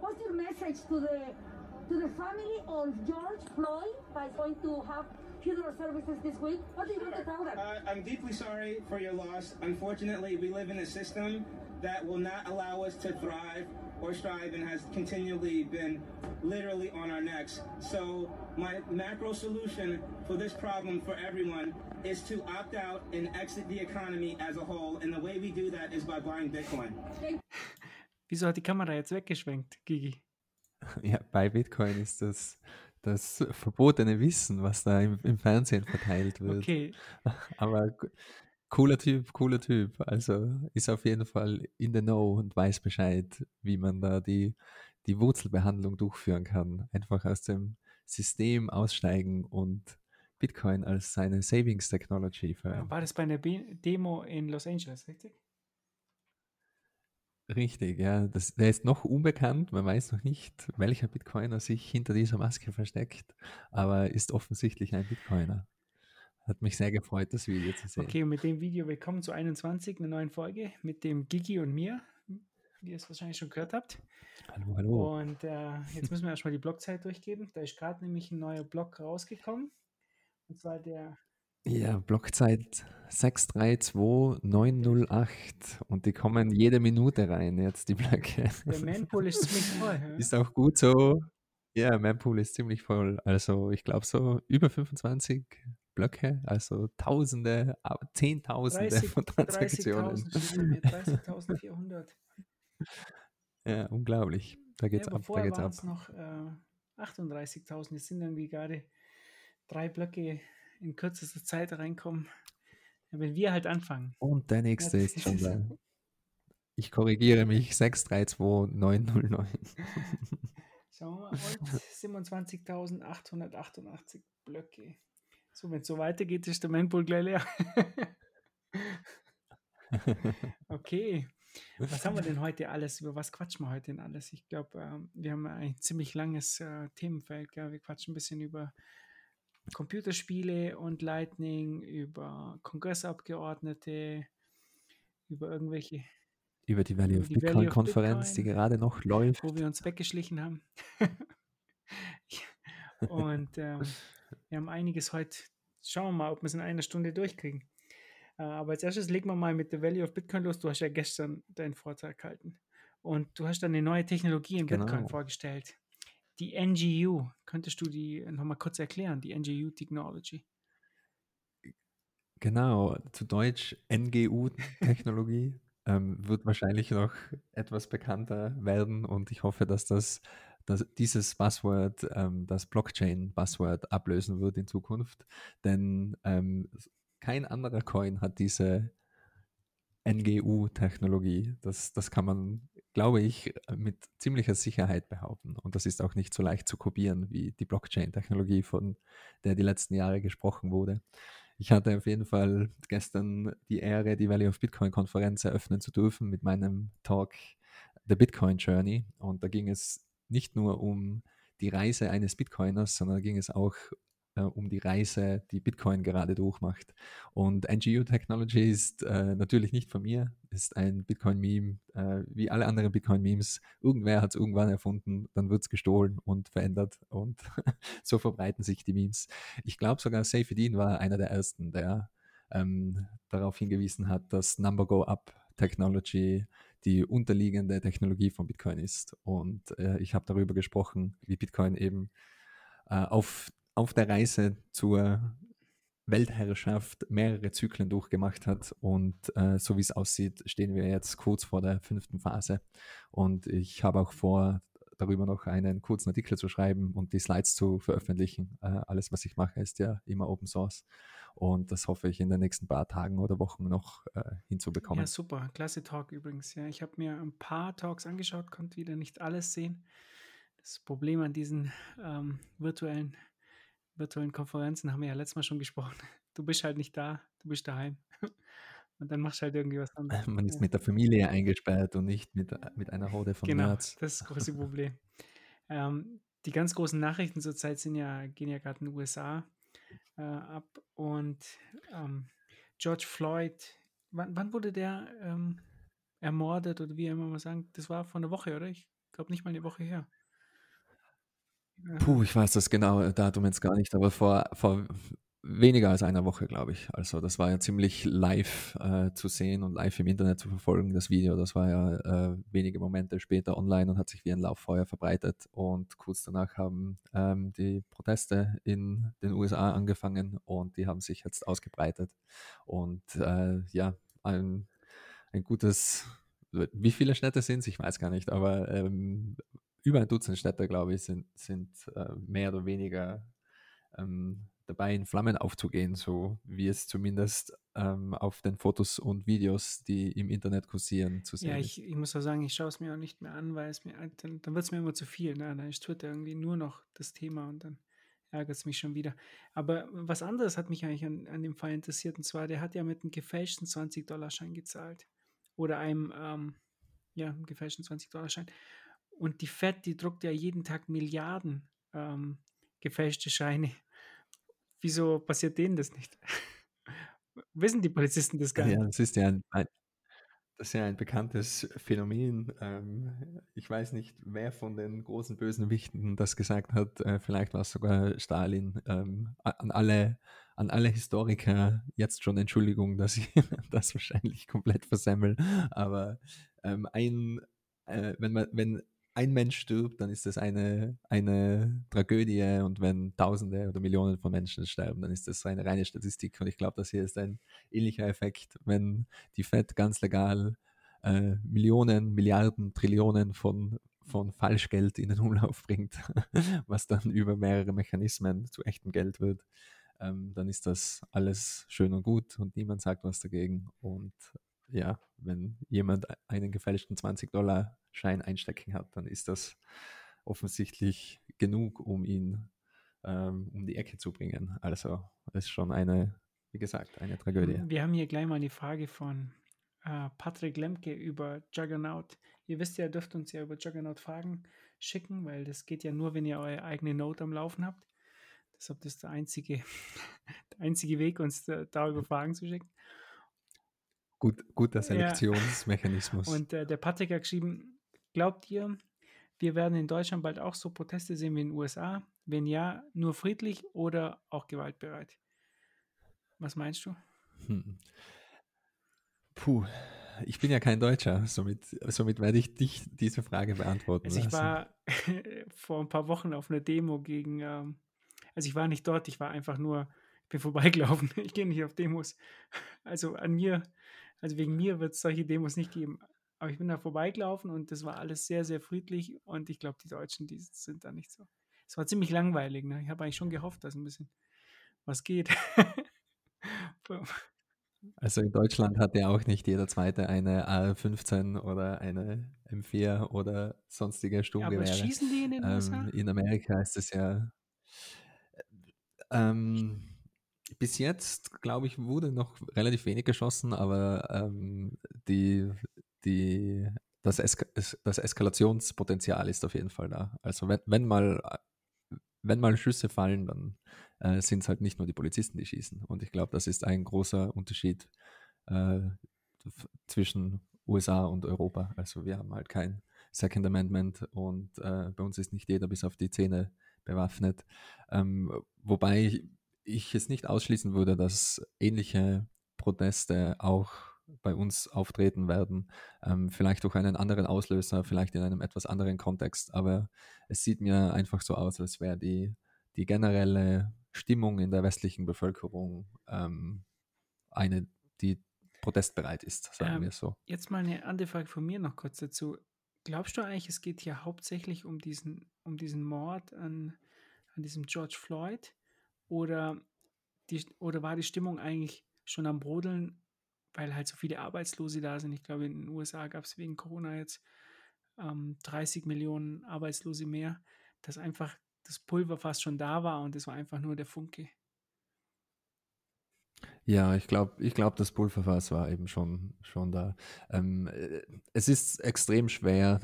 What's your message to the to the family of George Floyd by going to have funeral services this week? What do you want to tell them? Uh, I'm deeply sorry for your loss. Unfortunately, we live in a system that will not allow us to thrive or strive and has continually been literally on our necks. So my macro solution for this problem for everyone is to opt out and exit the economy as a whole. And the way we do that is by buying Bitcoin. Wieso hat die Kamera jetzt weggeschwenkt, Gigi? Ja, bei Bitcoin ist das das verbotene Wissen, was da im, im Fernsehen verteilt wird. Okay, Aber cooler Typ, cooler Typ. Also ist auf jeden Fall in the know und weiß Bescheid, wie man da die, die Wurzelbehandlung durchführen kann. Einfach aus dem System aussteigen und Bitcoin als seine Savings Technology verwenden. war das bei einer Demo in Los Angeles, richtig? Richtig, ja. Das, der ist noch unbekannt. Man weiß noch nicht, welcher Bitcoiner sich hinter dieser Maske versteckt, aber ist offensichtlich ein Bitcoiner. Hat mich sehr gefreut, das Video zu sehen. Okay, und mit dem Video willkommen zu 21, einer neuen Folge mit dem Gigi und mir, wie ihr es wahrscheinlich schon gehört habt. Hallo, hallo. Und äh, jetzt müssen wir erstmal die Blockzeit durchgeben. Da ist gerade nämlich ein neuer Block rausgekommen. Und zwar der, Ja, Blockzeit 632908 und die kommen jede Minute rein, jetzt die Blöcke. der Manpool ist ziemlich voll. Ja? Ist auch gut so. Ja, mein Pool ist ziemlich voll. Also ich glaube so über 25 Blöcke, also Tausende, Zehntausende 30 von Transaktionen. 30.000 steht bei mir, 30.400. Ja, unglaublich. Da Ja, geht's aber ab, da vorher geht's waren ab. es noch äh, 38.000. Es sind irgendwie gerade drei Blöcke in kürzester Zeit reinkommen. Wenn wir halt anfangen. Und der nächste Ja, ist schon da. Ich korrigiere mich, 632909. Schauen wir mal. Und 27.888 Blöcke. So, wenn es so weitergeht, ist der Manpool gleich leer. okay. Was haben wir denn heute alles? Über was quatschen wir heute denn alles? Ich glaube, ähm, wir haben ein ziemlich langes äh, Themenfeld. Gell? Wir quatschen ein bisschen über Computerspiele und Lightning, über Kongressabgeordnete, über irgendwelche, Über die Value of Value Bitcoin die Bitcoin. gerade noch läuft. wo wir uns weggeschlichen haben. und ähm, wir haben einiges heute. Schauen wir mal, ob wir es in einer Stunde durchkriegen. Äh, aber als erstes legen wir mal mit der Value of Bitcoin los. Du hast ja gestern deinen Vortrag gehalten. Und du hast dann eine neue Technologie in Bitcoin Genau. vorgestellt. Die NGU. Könntest du die nochmal kurz erklären, die NGU Technology? Genau, zu Deutsch NGU-Technologie ähm, wird wahrscheinlich noch etwas bekannter werden und ich hoffe, dass das dass dieses Buzzword ähm, das Blockchain-Buzzword ablösen wird in Zukunft, denn ähm, kein anderer Coin hat diese NGU-Technologie. Das, das kann man, glaube ich, mit ziemlicher Sicherheit behaupten. Und das ist auch nicht so leicht zu kopieren wie die Blockchain-Technologie, von der die letzten Jahre gesprochen wurde. Ich hatte auf jeden Fall gestern die Ehre, die Valley of Bitcoin Konferenz eröffnen zu dürfen mit meinem Talk The Bitcoin Journey. Und da ging es nicht nur um die Reise eines Bitcoiners, sondern da ging es auch äh, um die Reise, die Bitcoin gerade durchmacht. Und NGU Technology ist äh, natürlich nicht von mir, ist ein Bitcoin-Meme, äh, wie alle anderen Bitcoin-Memes. Irgendwer hat es irgendwann erfunden, dann wird es gestohlen und verändert und so verbreiten sich die Memes. Ich glaube sogar Safedin war einer der ersten, der ähm, darauf hingewiesen hat, dass Number Go Up Technology die unterliegende Technologie von Bitcoin ist. Und äh, ich habe darüber gesprochen, wie Bitcoin eben äh, auf, auf der Reise zur Weltherrschaft mehrere Zyklen durchgemacht hat. Und äh, so wie es aussieht, stehen wir jetzt kurz vor der fünften Phase. Und ich habe auch vor, darüber noch einen kurzen Artikel zu schreiben und die Slides zu veröffentlichen. Äh, alles, was ich mache, ist ja immer Open Source. Und das hoffe ich in den nächsten paar Tagen oder Wochen noch äh, hinzubekommen. Ja, super. Klasse Talk übrigens. Ja, ich habe mir ein paar Talks angeschaut, konnte wieder nicht alles sehen. Das Problem an diesen ähm, virtuellen, virtuellen Konferenzen haben wir ja letztes Mal schon gesprochen. Du bist halt nicht da, du bist daheim. Und dann machst du halt irgendwie was anderes. Man ist mit der Familie eingesperrt und nicht mit, mit einer Horde von Genau, Nerds. das ist das große Problem. ähm, die ganz großen Nachrichten zurzeit sind ja, gehen ja gerade in den USA äh, ab und ähm, George Floyd, wann, wann wurde der ähm, ermordet oder wie immer mal sagen? Das war vor einer Woche, oder? Ich, glaube nicht mal eine Woche her. Puh, ich weiß das genaue Datum jetzt gar nicht, aber vor, vor weniger als einer Woche, glaube ich. Also das war ja ziemlich live äh, zu sehen und live im Internet zu verfolgen, das Video. Das war ja äh, wenige Momente später online und hat sich wie ein Lauffeuer verbreitet. Und kurz danach haben ähm, die Proteste in den USA angefangen und die haben sich jetzt ausgebreitet. Und äh, ja, ein, ein gutes, wie viele Städte sind es? Ich weiß gar nicht, aber ähm, über ein Dutzend Städte, glaube ich, sind, sind äh, mehr oder weniger ähm, dabei, in Flammen aufzugehen, so wie es zumindest ähm, auf den Fotos und Videos, die im Internet kursieren, zu sehen Ja, ist. ich, ich muss auch sagen, ich schaue es mir auch nicht mehr an, weil es mir, dann, dann wird es mir immer zu viel. Ne? Dann ist Twitter irgendwie nur noch das Thema und dann ärgert es mich schon wieder. Aber was anderes hat mich eigentlich an, an dem Fall interessiert, und zwar, der hat ja mit einem gefälschten 20-Dollar-Schein gezahlt. Oder einem, ähm, ja, gefälschten 20-Dollar-Schein. Und die Fed, die druckt ja jeden Tag Milliarden ähm, gefälschte Scheine. Wieso passiert denen das nicht? Wissen die Polizisten das gar Ja, nicht? das ist ja ein, ein, das ist ja ein bekanntes Phänomen. Ähm, ich weiß nicht, wer von den großen bösen Wichten das gesagt hat. Äh, vielleicht war es sogar Stalin. Ähm, an, alle, an alle Historiker jetzt schon Entschuldigung, dass ich das wahrscheinlich komplett versemmel. Aber ähm, ein, äh, wenn, man, wenn ein Mensch stirbt, dann ist das eine, eine Tragödie. Und wenn Tausende oder Millionen von Menschen sterben, dann ist das eine reine Statistik. Und ich glaube, das hier ist ein ähnlicher Effekt, wenn die Fed ganz legal äh, Millionen, Milliarden, Trillionen von, von Falschgeld in den Umlauf bringt, was dann über mehrere Mechanismen zu echtem Geld wird, ähm, dann ist das alles schön und gut und niemand sagt was dagegen. Und ja, wenn jemand einen gefälschten 20-Dollar-Schein einstecken hat, dann ist das offensichtlich genug, um ihn ähm, um die Ecke zu bringen. Also ist schon eine, wie gesagt, eine Tragödie. Wir haben hier gleich mal eine Frage von äh, Patrick Lemke über Juggernaut. Ihr wisst ja, ihr dürft uns ja über Juggernaut Fragen schicken, weil das geht ja nur, wenn ihr eure eigene Note am Laufen habt. Deshalb ist das der einzige, der einzige Weg, uns da, darüber Fragen zu schicken. Gut, guter Ja. Selektionsmechanismus. Und äh, der Patrick hat geschrieben, glaubt ihr, wir werden in Deutschland bald auch so Proteste sehen wie in den USA? Wenn ja, nur friedlich oder auch gewaltbereit? Was meinst du? Hm. Puh, ich bin ja kein Deutscher, somit, somit werde ich dich diese Frage beantworten Also ich lassen. war vor ein paar Wochen auf einer Demo gegen, ähm, also ich war nicht dort, ich war einfach nur, ich bin vorbeigelaufen. Ich gehe nicht auf Demos. Also an mir, also wegen mir wird es solche Demos nicht geben. Aber ich bin da vorbeigelaufen und das war alles sehr, sehr friedlich und ich glaube, die Deutschen, die sind da nicht so. Es war ziemlich langweilig. Ne? Ich habe eigentlich schon gehofft, dass ein bisschen was geht. Also in Deutschland hat ja auch nicht jeder Zweite eine AR-15 oder eine M4 oder sonstige Aber Sturmgewehre. schießen die in den USA? Ähm, in Amerika ist es ja. Ähm, bis jetzt, glaube ich, wurde noch relativ wenig geschossen, aber ähm, die, die, das, Eska es- das Eskalationspotenzial ist auf jeden Fall da. Also wenn, wenn mal wenn mal Schüsse fallen, dann äh, sind es halt nicht nur die Polizisten, die schießen. Und ich glaube, das ist ein großer Unterschied äh, zwischen USA und Europa. Also wir haben halt kein Second Amendment und äh, bei uns ist nicht jeder bis auf die Zähne bewaffnet. Ähm, wobei ich, es nicht ausschließen würde, dass ähnliche Proteste auch bei uns auftreten werden. Ähm, vielleicht durch einen anderen Auslöser, vielleicht in einem etwas anderen Kontext. Aber es sieht mir einfach so aus, als wäre die, die generelle Stimmung in der westlichen Bevölkerung ähm, eine, die protestbereit ist, sagen Ähm, wir so. Jetzt mal eine andere Frage von mir noch kurz dazu. Glaubst du eigentlich, es geht hier hauptsächlich um diesen, um diesen Mord an, an diesem George Floyd? Oder, die, oder war die Stimmung eigentlich schon am Brodeln, weil halt so viele Arbeitslose da sind? Ich glaube, in den USA gab es wegen Corona jetzt ähm, 30 Millionen Arbeitslose mehr, dass einfach das Pulver fast schon da war und es war einfach nur der Funke. Ja, ich glaube, ich glaub, das Pulverfass war eben schon, schon da. Ähm, äh, es ist extrem schwer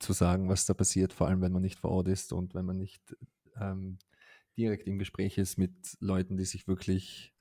zu sagen, was da passiert, vor allem wenn man nicht vor Ort ist und wenn man nicht ähm, direkt im Gespräch ist mit Leuten, die sich wirklich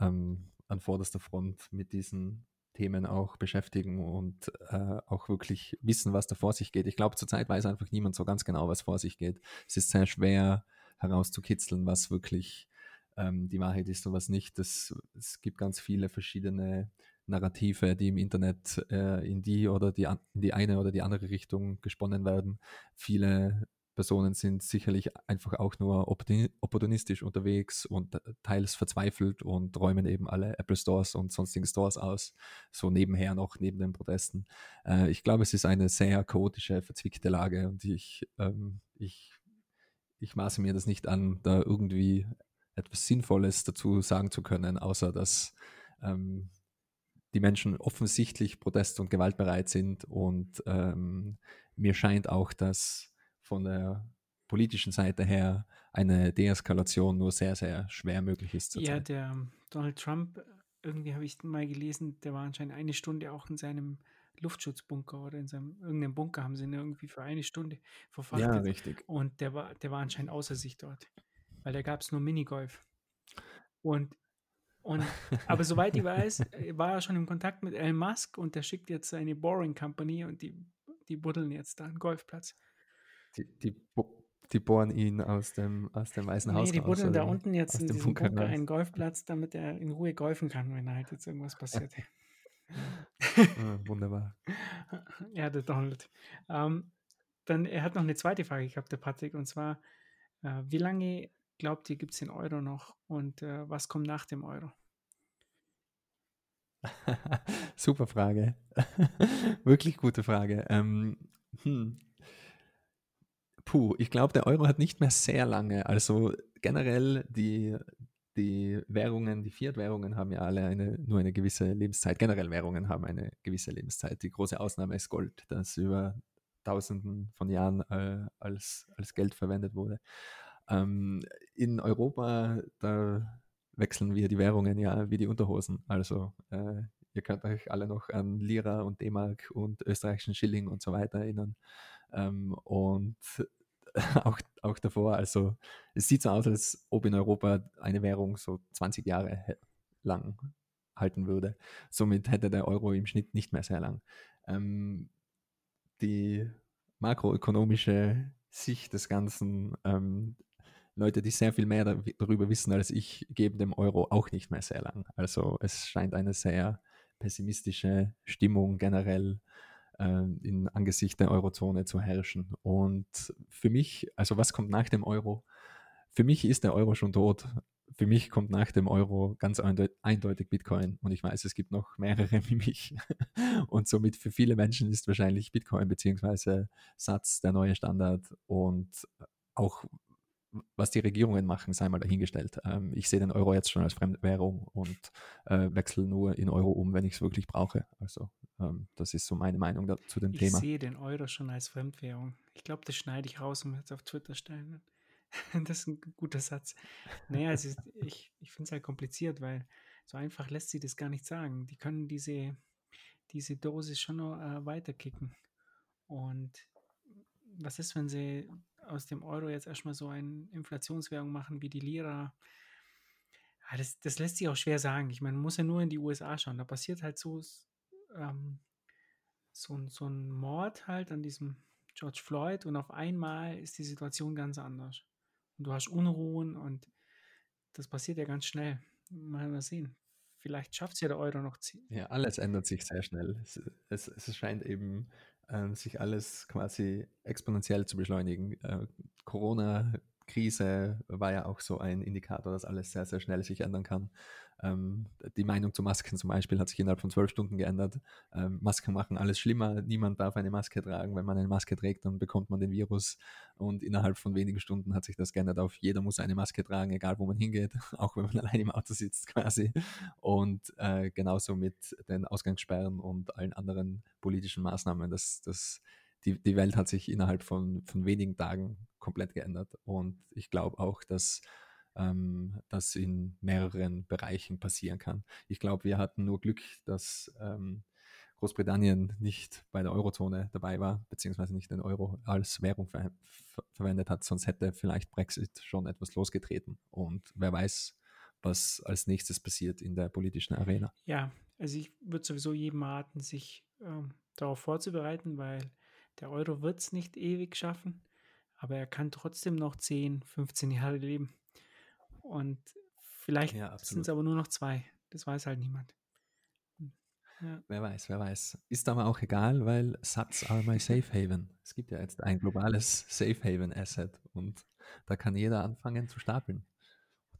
ähm, an vorderster Front mit diesen Themen auch beschäftigen und äh, auch wirklich wissen, was da vor sich geht. Ich glaube, zurzeit weiß einfach niemand so ganz genau, was vor sich geht. Es ist sehr schwer herauszukitzeln, was wirklich ähm, die Wahrheit ist und was nicht. Das, es gibt ganz viele verschiedene Narrative, die im Internet äh, in die oder die, in die eine oder die andere Richtung gesponnen werden. Viele Personen sind sicherlich einfach auch nur opportunistisch unterwegs und teils verzweifelt und räumen eben alle Apple Stores und sonstigen Stores aus, so nebenher noch, neben den Protesten. Äh, ich glaube, es ist eine sehr chaotische, verzwickte Lage und ich, ähm, ich, ich maße mir das nicht an, da irgendwie etwas Sinnvolles dazu sagen zu können, außer dass ähm, die Menschen offensichtlich protest- und gewaltbereit sind und ähm, mir scheint auch, dass von der politischen Seite her eine Deeskalation nur sehr, sehr schwer möglich ist. Ja, der ähm, Donald Trump, irgendwie habe ich mal gelesen, der war anscheinend eine Stunde auch in seinem Luftschutzbunker oder in seinem irgendeinem Bunker haben sie ihn irgendwie für eine Stunde verfrachtet. Ja, richtig. Und der war, der war anscheinend außer sich dort, weil da gab es nur Minigolf. Und, und aber soweit ich weiß, äh, war er schon im Kontakt mit Elon Musk und der schickt jetzt seine Boring Company und die, die buddeln jetzt da einen Golfplatz. Die, die, die bohren ihn aus dem, aus dem Weißen nee, Haus die raus. buddeln da unten jetzt in diesem Bunker Bunker einen Golfplatz, damit er in Ruhe golfen kann, wenn halt jetzt irgendwas passiert. ah, wunderbar. ja, der Donald. Ähm, dann, er hat noch eine zweite Frage gehabt, der Patrick, und zwar, äh, wie lange glaubt ihr, gibt es den Euro noch und äh, was kommt nach dem Euro? Super Frage. Wirklich gute Frage. Ähm, hm. Puh, ich glaube, der Euro hat nicht mehr sehr lange. Also generell die, die Währungen, die Fiat-Währungen haben ja alle eine, nur eine gewisse Lebenszeit. Generell Währungen haben eine gewisse Lebenszeit. Die große Ausnahme ist Gold, das über Tausenden von Jahren äh, als, als Geld verwendet wurde. Ähm, in Europa, da wechseln wir die Währungen ja wie die Unterhosen. Also äh, ihr könnt euch alle noch an Lira und D-Mark und österreichischen Schilling und so weiter erinnern. Ähm, und auch, auch davor, also es sieht so aus, als ob in Europa eine Währung so 20 Jahre lang halten würde. Somit hätte der Euro im Schnitt nicht mehr sehr lang. Ähm, die makroökonomische Sicht des Ganzen, ähm, Leute, die sehr viel mehr darüber wissen als ich, geben dem Euro auch nicht mehr sehr lang. Also es scheint eine sehr pessimistische Stimmung generell äh, in Angesicht der Eurozone zu herrschen. Und für mich, also was kommt nach dem Euro? Für mich ist der Euro schon tot. Für mich kommt nach dem Euro ganz eindeutig Bitcoin. Und ich weiß, es gibt noch mehrere wie mich. Und somit für viele Menschen ist wahrscheinlich Bitcoin bzw. Satz der neue Standard. Und auch was die Regierungen machen, sei mal dahingestellt. Ähm, ich sehe den Euro jetzt schon als Fremdwährung und äh, wechsle nur in Euro um, wenn ich es wirklich brauche. Also ähm, das ist so meine Meinung da, zu dem ich Thema. Ich sehe den Euro schon als Fremdwährung. Ich glaube, das schneide ich raus und jetzt auf Twitter stellen. das ist ein guter Satz. Naja, ist, ich, ich finde es halt kompliziert, weil so einfach lässt sie das gar nicht sagen. Die können diese, diese Dosis schon noch äh, weiterkicken. Und was ist, wenn sie aus dem Euro jetzt erstmal so eine Inflationswährung machen wie die Lira. Ja, das, das lässt sich auch schwer sagen. Ich meine, man muss ja nur in die USA schauen. Da passiert halt so, ähm, so, so ein Mord halt an diesem George Floyd und auf einmal ist die Situation ganz anders. Und du hast Unruhen und das passiert ja ganz schnell. Mal sehen. Vielleicht schafft es ja der Euro noch. Ja, alles ändert sich sehr schnell. Es, es, es scheint eben ähm, sich alles quasi exponentiell zu beschleunigen. Äh, Corona-Krise war ja auch so ein Indikator, dass alles sehr, sehr schnell sich ändern kann. Ähm, die Meinung zu Masken zum Beispiel hat sich innerhalb von zwölf Stunden geändert. Ähm, Masken machen alles schlimmer. Niemand darf eine Maske tragen. Wenn man eine Maske trägt, dann bekommt man den Virus. Und innerhalb von wenigen Stunden hat sich das geändert auf jeder muss eine Maske tragen, egal wo man hingeht, auch wenn man allein im Auto sitzt quasi. Und äh, genauso mit den Ausgangssperren und allen anderen politischen Maßnahmen. Das, das, die, die Welt hat sich innerhalb von, von wenigen Tagen komplett geändert. Und ich glaube auch, dass ähm, das in mehreren Bereichen passieren kann. Ich glaube, wir hatten nur Glück, dass ähm, Großbritannien nicht bei der Eurozone dabei war, beziehungsweise nicht den Euro als Währung ver ver verwendet hat, sonst hätte vielleicht Brexit schon etwas losgetreten. Und wer weiß, was als nächstes passiert in der politischen Arena. Ja, Also ich würde sowieso jedem raten, sich ähm, darauf vorzubereiten, weil der Euro wird es nicht ewig schaffen, aber er kann trotzdem noch 10, 15 Jahre leben. Und vielleicht Ja, sind es aber nur noch zwei. Das weiß halt niemand. Ja. Wer weiß, wer weiß. Ist aber auch egal, weil Sats are my safe haven. Es gibt ja jetzt ein globales Safe Haven Asset und da kann jeder anfangen zu stapeln,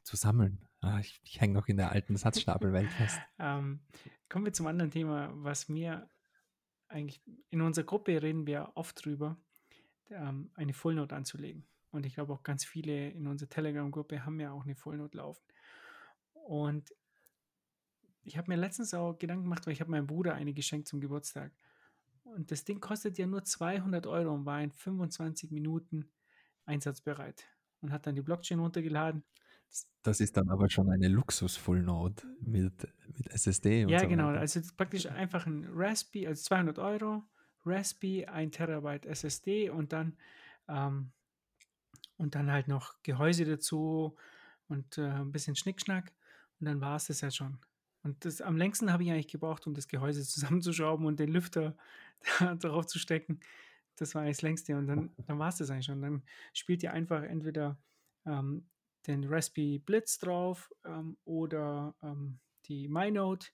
zu sammeln. Ah, ich ich hänge noch in der alten Satzstapelwelt fest. Ähm, kommen wir zum anderen Thema, was mir eigentlich in unserer Gruppe reden wir oft drüber, ähm, eine Fullnote anzulegen. Und ich glaube auch ganz viele in unserer Telegram-Gruppe haben ja auch eine Fullnote laufen. Und ich habe mir letztens auch Gedanken gemacht, weil ich habe meinem Bruder eine geschenkt zum Geburtstag. Und das Ding kostet ja nur 200 Euro und war in 25 Minuten einsatzbereit. Und hat dann die Blockchain runtergeladen. Das ist dann aber schon eine Luxus-Full-Node mit, mit SSD und Ja, so genau. weiter. Also praktisch einfach ein Raspi, also 200 Euro, Raspi, 1 Terabyte SSD und dann, ähm, und dann halt noch Gehäuse dazu und äh, ein bisschen Schnickschnack und dann war es das ja schon. Und das am längsten habe ich eigentlich gebraucht, um das Gehäuse zusammenzuschrauben und den Lüfter da drauf zu stecken. Das war eigentlich das längste und dann, dann war es das eigentlich schon. Dann spielt ihr einfach entweder ähm, den Raspberry Blitz drauf ähm, oder ähm, die MyNote.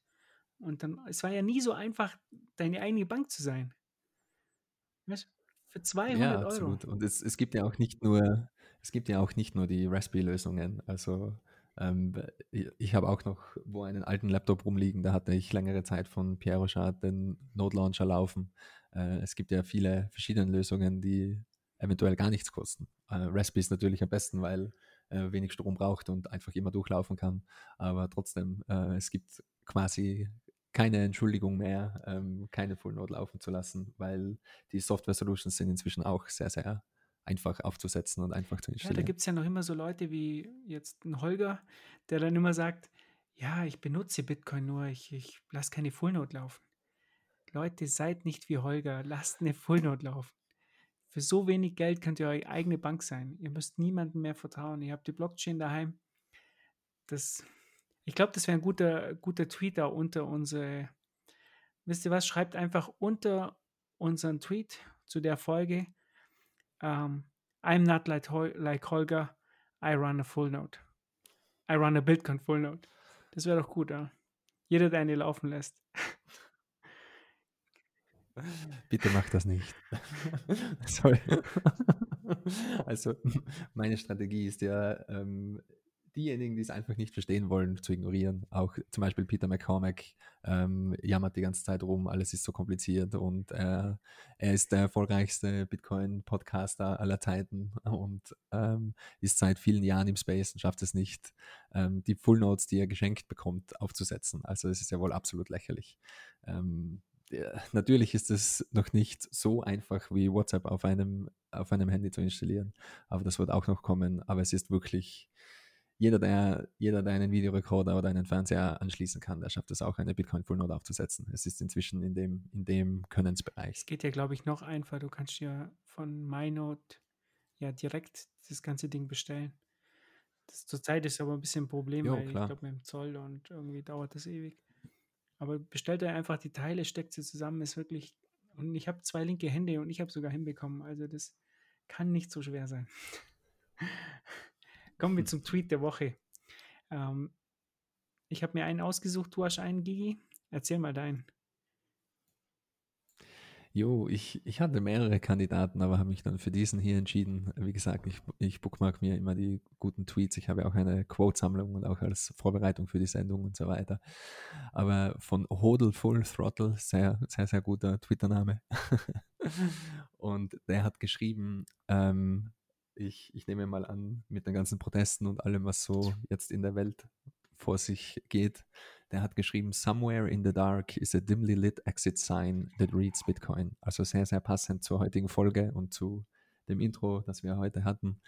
Und dann, es war ja nie so einfach, deine eigene Bank zu sein. Weißt? Für 200 Ja, Euro. absolut. Und es, es gibt ja auch nicht nur, es gibt ja auch nicht nur die Raspberry-Lösungen. Also ähm, ich, ich habe auch noch wo einen alten Laptop rumliegen, da hatte ich längere Zeit von Pierre Rochard den Node Launcher laufen. Äh, es gibt ja viele verschiedene Lösungen, die eventuell gar nichts kosten. Äh, Raspberry ist natürlich am besten, weil äh, wenig Strom braucht und einfach immer durchlaufen kann. Aber trotzdem, äh, es gibt quasi keine Entschuldigung mehr, ähm, keine Full Node laufen zu lassen, weil die Software Solutions sind inzwischen auch sehr, sehr einfach aufzusetzen und einfach zu Ja, da installieren. gibt es ja noch immer so Leute wie jetzt ein Holger, der dann immer sagt, ja, ich benutze Bitcoin nur, ich, ich lasse keine Fullnote laufen. Leute, seid nicht wie Holger, lasst eine Fullnote laufen. Für so wenig Geld könnt ihr eure eigene Bank sein. Ihr müsst niemandem mehr vertrauen. Ihr habt die Blockchain daheim. Das, ich glaube, das wäre ein guter, guter Tweet da unter unsere. Wisst ihr was? Schreibt einfach unter unseren Tweet zu der Folge. Um, I'm not like, like Holger. I run a full note. I run a Bitcoin full note. Das wäre doch gut, ja. Jeder, der eine laufen lässt. Bitte mach das nicht. Sorry. also meine Strategie ist ja, ähm, diejenigen, die es einfach nicht verstehen wollen, zu ignorieren. Auch zum Beispiel Peter McCormack ähm, jammert die ganze Zeit rum, alles ist so kompliziert und äh, er ist der erfolgreichste Bitcoin-Podcaster aller Zeiten und ähm, ist seit vielen Jahren im Space und schafft es nicht, ähm, die Full Notes, die er geschenkt bekommt, aufzusetzen. Also es ist ja wohl absolut lächerlich. Ja, natürlich ist es noch nicht so einfach wie WhatsApp auf einem, auf einem Handy zu installieren, aber das wird auch noch kommen. Aber es ist wirklich, jeder der, jeder, der einen Videorekorder oder einen Fernseher anschließen kann, der schafft es auch, eine Bitcoin Full Node aufzusetzen. Es ist inzwischen in dem, in dem Könnensbereich. Es geht ja, glaube ich, noch einfacher. Du kannst ja von MyNote ja direkt das ganze Ding bestellen. Das zurzeit ist aber ein bisschen ein Problem, Jo, weil ich klar. glaube mit dem Zoll und irgendwie dauert das ewig. Aber bestellt euch einfach die Teile, steckt sie zusammen, ist wirklich. Und ich habe zwei linke Hände und ich habe sogar hinbekommen. Also das kann nicht so schwer sein. Kommen wir zum Tweet der Woche. Ähm, ich habe mir einen ausgesucht, du hast einen, Gigi. Erzähl mal deinen. Jo, ich, ich hatte mehrere Kandidaten, aber habe mich dann für diesen hier entschieden. Wie gesagt, ich, ich bookmark mir immer die guten Tweets. Ich habe ja auch eine Quote-Sammlung und auch als Vorbereitung für die Sendung und so weiter. Aber von Hodel Full Throttle, sehr, sehr, sehr guter Twitter-Name. und der hat geschrieben, ähm, ich, ich nehme mal an, mit den ganzen Protesten und allem, was so jetzt in der Welt vor sich geht, der hat geschrieben, Somewhere in the dark is a dimly lit exit sign that reads Bitcoin. Also sehr, sehr passend zur heutigen Folge und zu dem Intro, das wir heute hatten.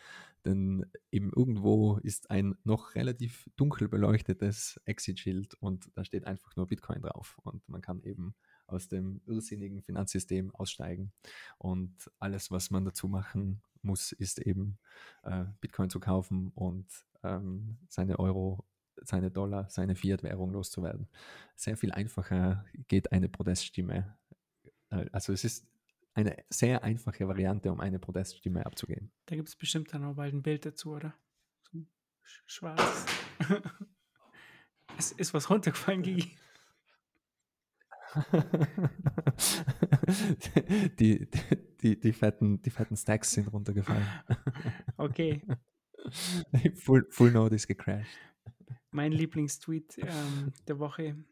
Denn eben irgendwo ist ein noch relativ dunkel beleuchtetes Exit-Schild und da steht einfach nur Bitcoin drauf. Und man kann eben aus dem irrsinnigen Finanzsystem aussteigen. Und alles, was man dazu machen muss, ist eben äh, Bitcoin zu kaufen und ähm, seine Euro seine Dollar, seine Fiat-Währung loszuwerden. Sehr viel einfacher geht eine Proteststimme. Äh, also es ist eine sehr einfache Variante, um eine Proteststimme abzugeben. Da gibt es bestimmt dann auch bald ein Bild dazu, oder? So schwarz. es ist was runtergefallen, Gigi. die, die, die, fetten, die fetten Stacks sind runtergefallen. Okay. Full, Full Node ist gecrashed. Mein Lieblingstweet ähm, der Woche.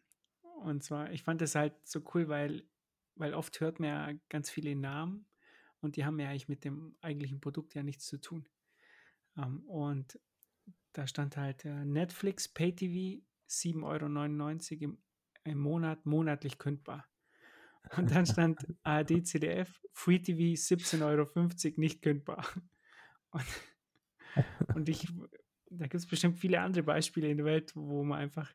Und zwar, ich fand das halt so cool, weil, weil oft hört man ja ganz viele Namen und die haben ja eigentlich mit dem eigentlichen Produkt ja nichts zu tun. Ähm, und da stand halt äh, Netflix Pay TV 7,99 Euro im, im Monat, monatlich kündbar. Und dann stand ARD CDF Free TV 17,50 Euro nicht kündbar. Und, und ich, da gibt es bestimmt viele andere Beispiele in der Welt, wo man einfach,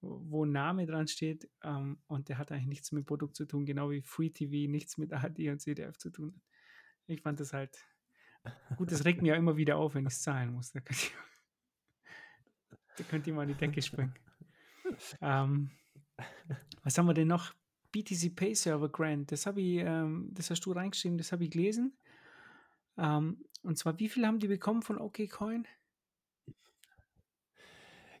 wo ein Name dran steht ähm, und der hat eigentlich nichts mit Produkt zu tun, genau wie Free TV nichts mit ARD und CDF zu tun hat. Ich fand das halt, gut, das regt mir ja immer wieder auf, wenn ich es zahlen muss. Da könnt ihr, da könnt ihr mal an die Decke springen. Ähm, was haben wir denn noch? BTC Pay Server Grant, das habe ich, ähm, das hast du reingeschrieben, das habe ich gelesen. Ähm, und zwar, wie viel haben die bekommen von OKCoin?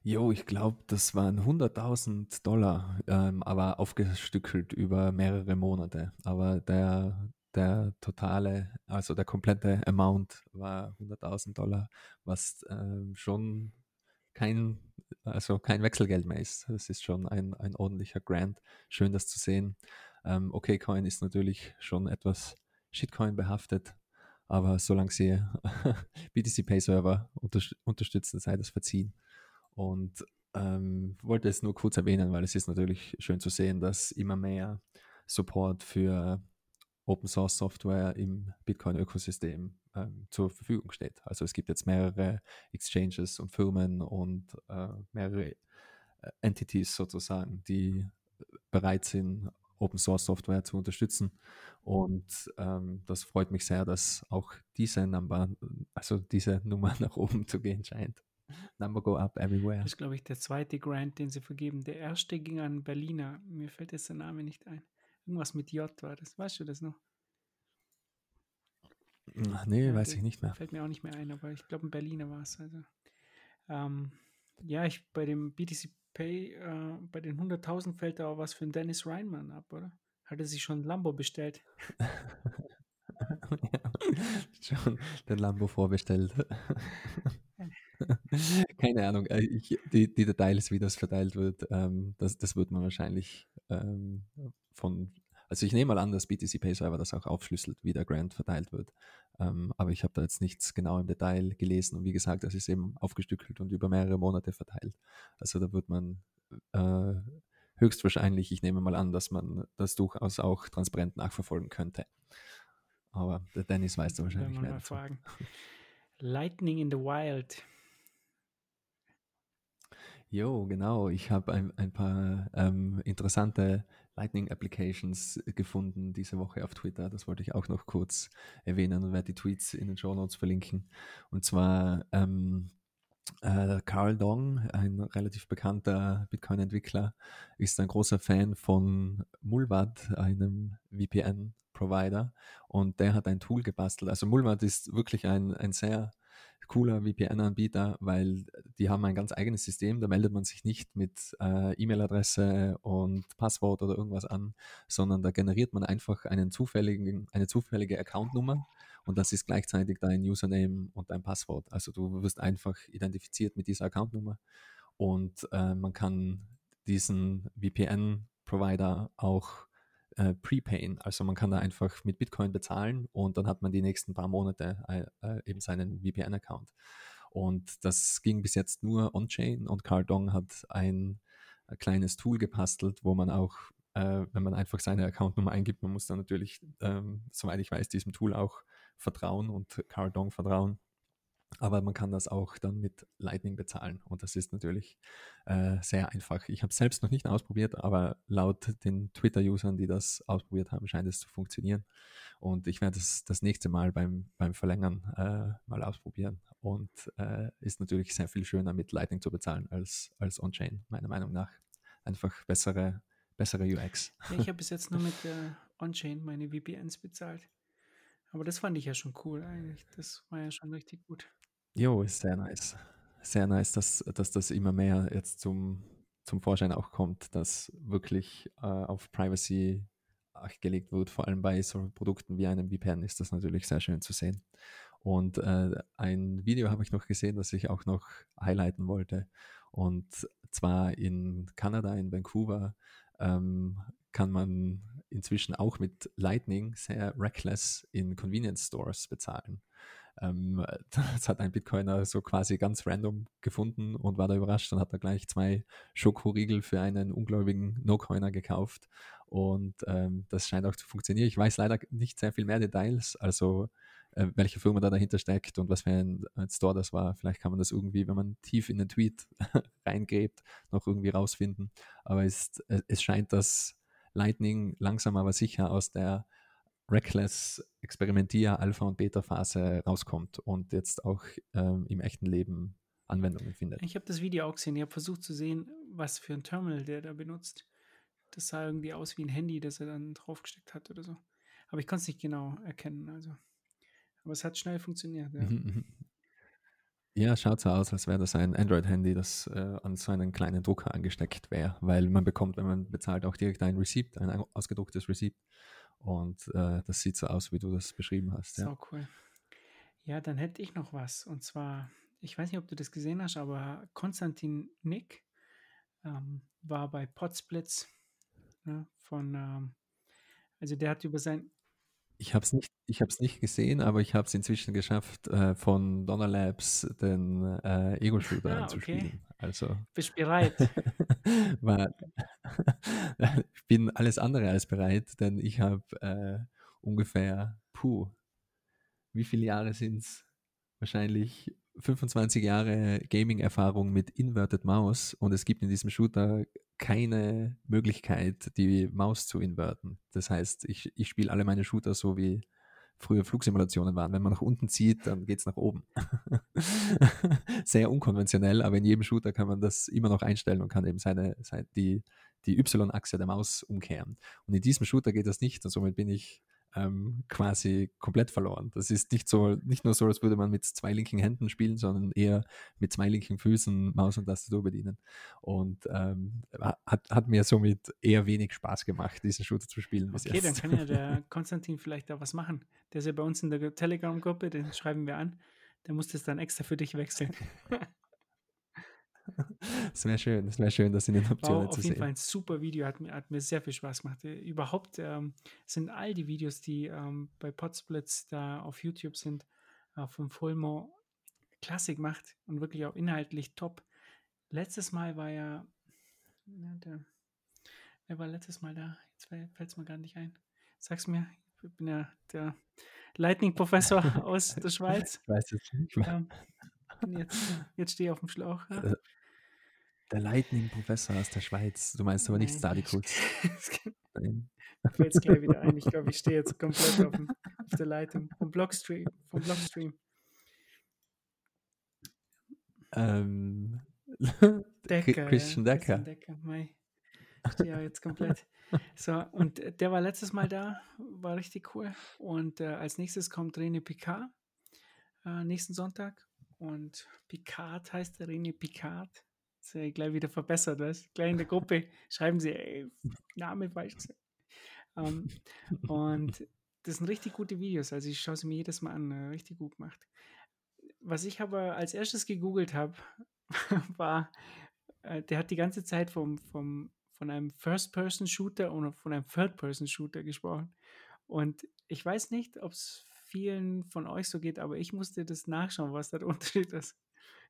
Jo, ich glaube, das waren 100.000 Dollar, ähm, aber aufgestückelt über mehrere Monate. Aber der, der totale, also der komplette Amount war 100.000 Dollar, was ähm, schon kein, also kein Wechselgeld mehr ist. Das ist schon ein, ein ordentlicher Grant. Schön, das zu sehen. Ähm, OKCoin ist natürlich schon etwas Shitcoin behaftet, aber solange sie BTC Pay Server unterstützen, sei das verziehen. Und ähm, wollte es nur kurz erwähnen, weil es ist natürlich schön zu sehen, dass immer mehr Support für Open Source Software im Bitcoin-Ökosystem ähm, zur Verfügung steht. Also es gibt jetzt mehrere Exchanges und Firmen und äh, mehrere äh, Entities sozusagen, die bereit sind, Open Source Software zu unterstützen. Und ähm, das freut mich sehr, dass auch diese Nummer, also diese Nummer nach oben zu gehen scheint. Number go up everywhere. Das ist, glaube ich, der zweite Grant, den sie vergeben. Der erste ging an Berliner. Mir fällt jetzt der Name nicht ein. Irgendwas mit J war das. Weißt du das noch? Ach, nee, ja, weiß ich nicht mehr. Fällt mir auch nicht mehr ein, aber ich glaube, ein Berliner war es. Also, ähm, ja, ich bei dem BTC Pay, äh, bei den 100.000 fällt da auch was für den Dennis Reinmann ab, oder? Hat er sich schon ein Lambo bestellt? ja, schon den Lambo vorbestellt. Keine Ahnung, äh, ich, die, die Details, wie das verteilt wird, ähm, das, das wird man wahrscheinlich ähm, von, also ich nehme mal an, dass BTC Pay Server das auch aufschlüsselt, wie der Grant verteilt wird. Ähm, aber ich habe da jetzt nichts genau im Detail gelesen und wie gesagt, das ist eben aufgestückelt und über mehrere Monate verteilt. Also da wird man äh, höchstwahrscheinlich, ich nehme mal an, dass man das durchaus auch transparent nachverfolgen könnte. Aber der Dennis weiß da wahrscheinlich mehr. Fragen. Lightning in the Wild. Jo, genau. Ich habe ein, ein paar ähm, interessante Lightning Applications gefunden diese Woche auf Twitter. Das wollte ich auch noch kurz erwähnen und werde die Tweets in den Show Notes verlinken. Und zwar ähm, äh, Carl Dong, ein relativ bekannter Bitcoin-Entwickler, ist ein großer Fan von Mulvad, einem VPN-Provider. Und der hat ein Tool gebastelt. Also Mulvad ist wirklich ein, ein sehr cooler VPN-Anbieter, weil die haben ein ganz eigenes System. Da meldet man sich nicht mit äh, E-Mail-Adresse und Passwort oder irgendwas an, sondern da generiert man einfach einen zufälligen, eine zufällige Accountnummer und das ist gleichzeitig dein Username und dein Passwort. Also du wirst einfach identifiziert mit dieser Accountnummer und äh, man kann diesen VPN-Provider auch äh, prepayen. Also man kann da einfach mit Bitcoin bezahlen und dann hat man die nächsten paar Monate äh, äh eben seinen VPN-Account. Und das ging bis jetzt nur on-chain und Cardong hat ein, ein, kleines Tool gebastelt, wo man auch, äh, wenn man einfach seine Accountnummer eingibt, man muss dann natürlich, ähm, soweit ich weiß, diesem Tool auch vertrauen und Cardong vertrauen. Aber man kann das auch dann mit Lightning bezahlen und das ist natürlich äh, sehr einfach. Ich habe es selbst noch nicht ausprobiert, aber laut den Twitter-Usern, die das ausprobiert haben, scheint es zu funktionieren. Und ich werde es das nächste Mal beim, beim Verlängern äh, mal ausprobieren. Und äh, ist natürlich sehr viel schöner mit Lightning zu bezahlen als, als On-Chain, meiner Meinung nach. Einfach bessere, bessere UX. Ja, ich habe bis jetzt nur mit äh, On-Chain meine VPNs bezahlt. Aber das fand ich ja schon cool eigentlich. Das war ja schon richtig gut. Jo, ist sehr nice. Sehr nice, dass, dass das immer mehr jetzt zum, zum Vorschein auch kommt, dass wirklich äh, auf Privacy Acht gelegt wird. Vor allem bei so Produkten wie einem VPN ist das natürlich sehr schön zu sehen. Und äh, ein Video habe ich noch gesehen, das ich auch noch highlighten wollte. Und zwar in Kanada, in Vancouver, ähm, kann man inzwischen auch mit Lightning sehr reckless in Convenience Stores bezahlen. Ähm, das hat ein Bitcoiner so quasi ganz random gefunden und war da überrascht und hat da gleich zwei Schokoriegel für einen ungläubigen No-Coiner gekauft. Und ähm, das scheint auch zu funktionieren. Ich weiß leider nicht sehr viel mehr Details, also äh, welche Firma da dahinter steckt und was für ein, ein, Store das war. Vielleicht kann man das irgendwie, wenn man tief in den Tweet reingräbt, noch irgendwie rausfinden. Aber es, äh, es scheint, dass Lightning langsam aber sicher aus der Reckless Experimentier, Alpha- und Beta-Phase rauskommt und jetzt auch ähm, im echten Leben Anwendungen findet. Ich habe das Video auch gesehen. Ich habe versucht zu sehen, was für ein Terminal der da benutzt. Das sah irgendwie aus wie ein Handy, das er dann draufgesteckt hat oder so. Aber ich konnte es nicht genau erkennen. Also. Aber es hat schnell funktioniert. Ja, mhm, mhm. ja schaut so aus, als wäre das ein Android-Handy, das äh, an so einen kleinen Drucker angesteckt wäre, weil man bekommt, wenn man bezahlt, auch direkt ein Receipt, ein ausgedrucktes Receipt. Und äh, das sieht so aus, wie du das beschrieben hast. Ja. So cool. Ja, dann hätte ich noch was. Und zwar, ich weiß nicht, ob du das gesehen hast, aber Konstantin Nick ähm, war bei Podsplits ne, von, ähm, also der hat über sein. Ich habe es nicht, nicht gesehen, aber ich habe es inzwischen geschafft, äh, von Donner Labs den äh, Ego-Shooter ah, anzuspielen. Okay. Also. Bist bereit? war, ich bin alles andere als bereit, denn ich habe äh, ungefähr, puh, wie viele Jahre sind es? Wahrscheinlich 25 Jahre Gaming-Erfahrung mit Inverted Mouse und es gibt in diesem Shooter keine Möglichkeit, die Maus zu inverten. Das heißt, ich, ich spiele alle meine Shooter so wie früher Flugsimulationen waren. Wenn man nach unten zieht, dann geht es nach oben. Sehr unkonventionell, aber in jedem Shooter kann man das immer noch einstellen und kann eben seine, seine die, die Y-Achse der Maus umkehren. Und in diesem Shooter geht das nicht und somit bin ich ähm, quasi komplett verloren. Das ist nicht so, nicht nur so, als würde man mit zwei linken Händen spielen, sondern eher mit zwei linken Füßen Maus und Tastatur bedienen. Und ähm, hat, hat mir somit eher wenig Spaß gemacht, diesen Shooter zu spielen. okay, dann kann ja der Konstantin vielleicht da was machen. Der ist ja bei uns in der Telegram-Gruppe, den schreiben wir an. Der muss das dann extra für dich wechseln. Es wäre schön, es wäre schön, das in den Optionen wow, zu sehen. Auf jeden Fall ein super Video, hat mir, hat mir sehr viel Spaß gemacht. Äh, überhaupt ähm, sind all die Videos, die ähm, bei Podsplits da auf YouTube sind, äh, von Fulmo klasse gemacht und wirklich auch inhaltlich top. Letztes Mal war ja, ja der, wer war letztes Mal da? Jetzt fällt es mir gar nicht ein. Sag's mir, ich bin ja der Lightning-Professor aus der Schweiz. Ich weiß es nicht. Ähm, jetzt, jetzt stehe ich auf dem Schlauch. Ja. Der Lightning-Professor aus der Schweiz. Du meinst aber nicht Stadikus. Nein. Fällt es gleich wieder ein. Ich glaube, ich stehe jetzt komplett auf, dem, auf, der Leitung vom Blogstream. Vom Blogstream. Ähm, Decker, Christian ja. Decker. Christian Decker. Mei. Ich stehe ja jetzt komplett. So, und der war letztes Mal da, war richtig cool. Und äh, als nächstes kommt René Picard äh, nächsten Sonntag. Und Picard heißt René Picard ist ja gleich wieder verbessert, weißt Gleich in der Gruppe schreiben sie, ey, Name falsch ähm, und das sind richtig gute Videos. Also ich schaue sie mir jedes Mal an, äh, richtig gut gemacht. Was ich aber als erstes gegoogelt habe, war, äh, der hat die ganze Zeit vom, vom, von einem First-Person-Shooter oder von einem Third-Person-Shooter gesprochen. Und ich weiß nicht, ob es vielen von euch so geht, aber ich musste das nachschauen, was da der Unterschied ist.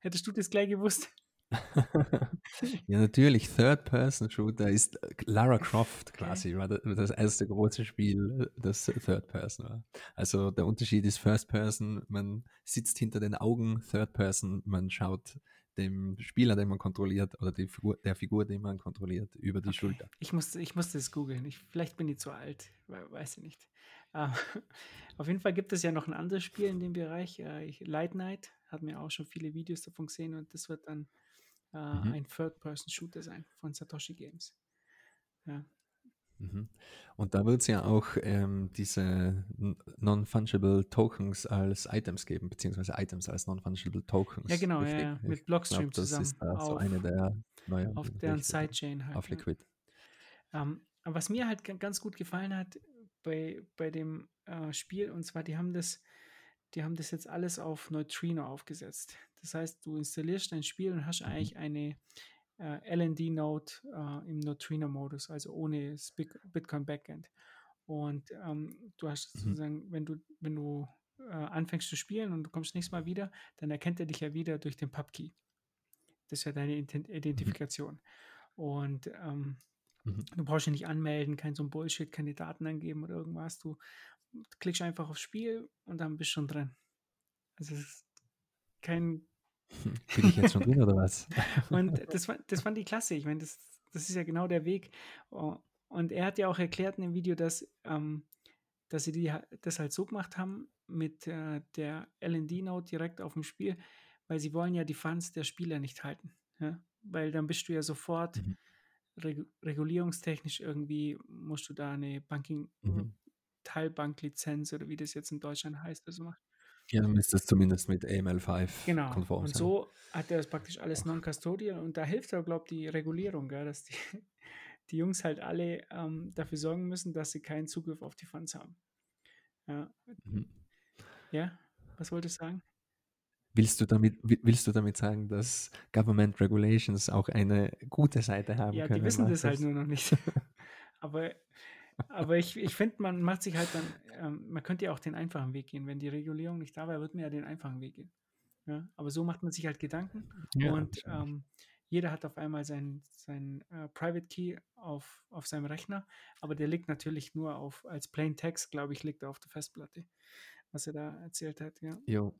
Hättest du das gleich gewusst? ja, natürlich, Third-Person-Shooter ist äh, Lara Croft quasi, war das erste große Spiel, äh, das Third-Person war. Also der Unterschied ist First-Person, man sitzt hinter den Augen, Third-Person, man schaut dem Spieler, den man kontrolliert, oder Figur, der Figur, den man kontrolliert, über die okay. Schulter. Ich musste, ich musste es googeln. vielleicht bin ich zu alt, weiß ich nicht. Uh, auf jeden Fall gibt es ja noch ein anderes Spiel in dem Bereich, uh, Light Night, hat mir auch schon viele Videos davon gesehen und das wird dann uh, mhm. ein Third-Person-Shooter sein von Satoshi Games. Ja. Mhm. Und da wird es ja auch ähm, diese Non-Fungible Tokens als Items geben, beziehungsweise Items als Non-Fungible Tokens. Ja, genau, ja, ja, mit Blockstream glaub, zusammen. Das ist da auf, so eine der neuen. Auf deren Sidechain halt. Auf Liquid. Ja. Ähm, was mir halt ganz gut gefallen hat bei, bei dem äh, Spiel, und zwar, die haben das, die haben das jetzt alles auf Neutrino aufgesetzt. Das heißt, du installierst dein Spiel und hast mhm. eigentlich eine äh, LND-Node äh, im Neutrino-Modus, also ohne das Bitcoin Backend. Und ähm, du hast mhm. sozusagen, wenn du, wenn du äh, anfängst zu spielen und du kommst nächstes Mal wieder, dann erkennt er dich ja wieder durch den Pubkey. Das ist ja deine mhm. Identifikation. Mhm. Und ähm, mhm. du brauchst dich nicht anmelden, kein so ein Bullshit, keine Daten angeben oder irgendwas. Du klickst einfach aufs Spiel und dann bist du schon drin. Also es ist kein Bin ich jetzt schon drin oder was? und das, das fand ich klasse. Ich meine, das, das ist ja genau der Weg. Und er hat ja auch erklärt in dem Video, dass, ähm, dass sie die, das halt so gemacht haben mit äh, der LND-Node direkt auf dem Spiel, weil sie wollen ja die Funds der Spieler nicht halten. Ja? Weil dann bist du ja sofort mhm. reg regulierungstechnisch irgendwie, musst du da eine Banking, mhm. Teilbanklizenz oder wie das jetzt in Deutschland heißt, also machen. Ja, dann ist das zumindest mit AML5 genau. konform. Und so hat er das praktisch alles non-custodial und da hilft er, glaube ich, die Regulierung, gell, dass die, die Jungs halt alle ähm, dafür sorgen müssen, dass sie keinen Zugriff auf die Funds haben. Ja, mhm. ja? was wolltest du sagen? Willst du, damit, willst du damit sagen, dass Government Regulations auch eine gute Seite haben ja, können? Ja, die wissen das halt nur noch nicht. Aber aber ich, ich finde, man macht sich halt dann, ähm, man könnte ja auch den einfachen Weg gehen. Wenn die Regulierung nicht da wäre, würde man ja den einfachen Weg gehen. Ja? Aber so macht man sich halt Gedanken ja, und ähm, jeder hat auf einmal seinen sein, äh, Private Key auf, auf seinem Rechner, aber der liegt natürlich nur auf, als Plain Text, glaube ich, liegt er auf der Festplatte, was er da erzählt hat. Ja. Jo.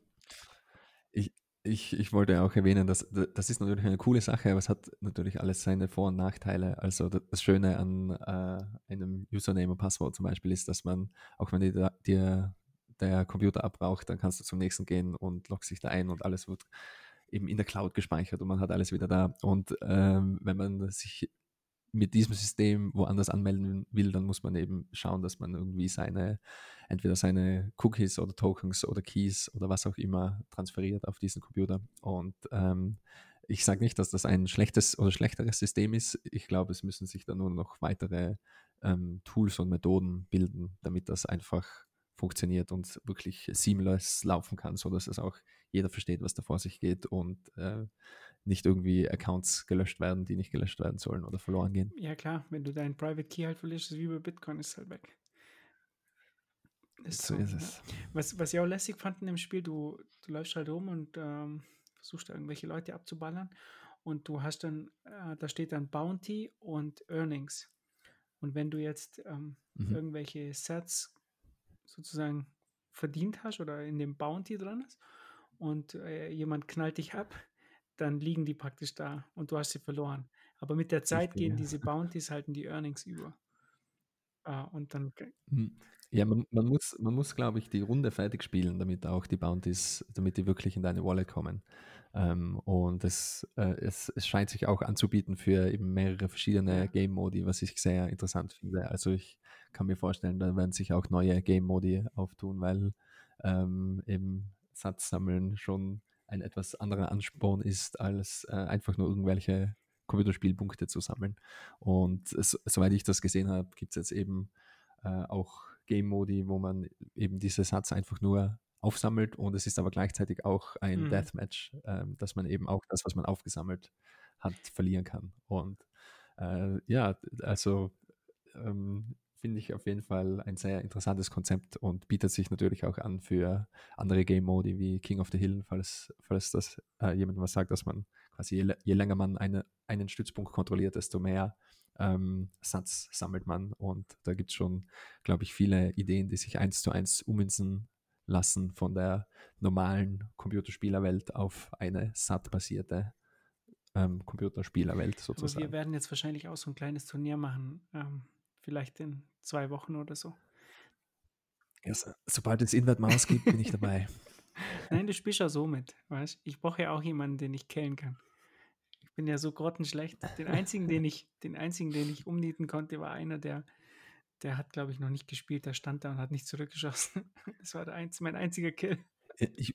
Ich, ich, ich wollte auch erwähnen, dass das ist natürlich eine coole Sache, aber es hat natürlich alles seine Vor- und Nachteile. Also das Schöne an äh, einem Username und Passwort zum Beispiel ist, dass man, auch wenn dir, der Computer abbraucht, dann kannst du zum nächsten gehen und loggst sich da ein und alles wird eben in der Cloud gespeichert und man hat alles wieder da. Und ähm, wenn man sich mit diesem System woanders anmelden will, dann muss man eben schauen, dass man irgendwie seine, entweder seine Cookies oder Tokens oder Keys oder was auch immer transferiert auf diesen Computer. Und ähm, ich sage nicht, dass das ein schlechtes oder schlechteres System ist. Ich glaube, es müssen sich da nur noch weitere ähm, Tools und Methoden bilden, damit das einfach funktioniert und wirklich seamless laufen kann, sodass es auch jeder versteht, was da vor sich geht und äh, nicht irgendwie Accounts gelöscht werden, die nicht gelöscht werden sollen oder verloren gehen. Ja klar, wenn du deinen Private Key halt verlierst, ist wie bei Bitcoin, ist halt weg. Ist so, ist es. Was, was ich auch lässig fand in dem Spiel, du, du läufst halt rum und ähm, versuchst irgendwelche Leute abzuballern und du hast dann, äh, da steht dann Bounty und Earnings. Und wenn du jetzt ähm, mhm. irgendwelche Sets sozusagen verdient hast oder in dem Bounty dran ist und äh, jemand knallt dich ab, dann liegen die praktisch da und du hast sie verloren. Aber mit der Zeit Richtig, gehen ja. diese Bounties halt in die Earnings über. Ah, und dann. Hm. Ja, man, man muss, man muss glaube ich, die Runde fertig spielen, damit auch die Bounties, damit die wirklich in deine Wallet kommen. Ähm, und es, äh, es, es scheint sich auch anzubieten für eben mehrere verschiedene Game-Modi, was ich sehr interessant finde. Also ich kann mir vorstellen, da werden sich auch neue Game-Modi auftun, weil ähm, eben Satz sammeln schon ein etwas anderer Ansporn ist, als äh, einfach nur irgendwelche Computerspielpunkte zu sammeln. Und es, soweit ich das gesehen habe, gibt es jetzt eben äh, auch Game-Modi, wo man eben diese Satz einfach nur aufsammelt und es ist aber gleichzeitig auch ein mhm. Deathmatch, äh, dass man eben auch das, was man aufgesammelt hat, verlieren kann. Und äh, ja, also ähm, finde ich auf jeden Fall ein sehr interessantes Konzept und bietet sich natürlich auch an für andere Game Modi wie King of the Hill, falls, falls das äh, jemand was sagt, dass man Also je, je länger man eine, einen Stützpunkt kontrolliert, desto mehr ähm, Satz sammelt man. Und da gibt es schon, glaube ich, viele Ideen, die sich eins zu eins ummünzen lassen von der normalen Computerspielerwelt auf eine SAT-basierte ähm, Computerspielerwelt sozusagen. Aber wir werden jetzt wahrscheinlich auch so ein kleines Turnier machen, ähm, vielleicht in zwei Wochen oder so. Ja, so, sobald es Invert-Maus gibt, bin ich dabei. Nein, du spielst ja so mit, weißt Ich brauche ja auch jemanden, den ich killen kann. Ich bin ja so grottenschlecht. Den einzigen, den ich, den einzigen, den ich umnieten konnte, war einer, der, der hat, glaube ich, noch nicht gespielt. Der stand da und hat nicht zurückgeschossen. Das war der einz, mein einziger Kill. Ich,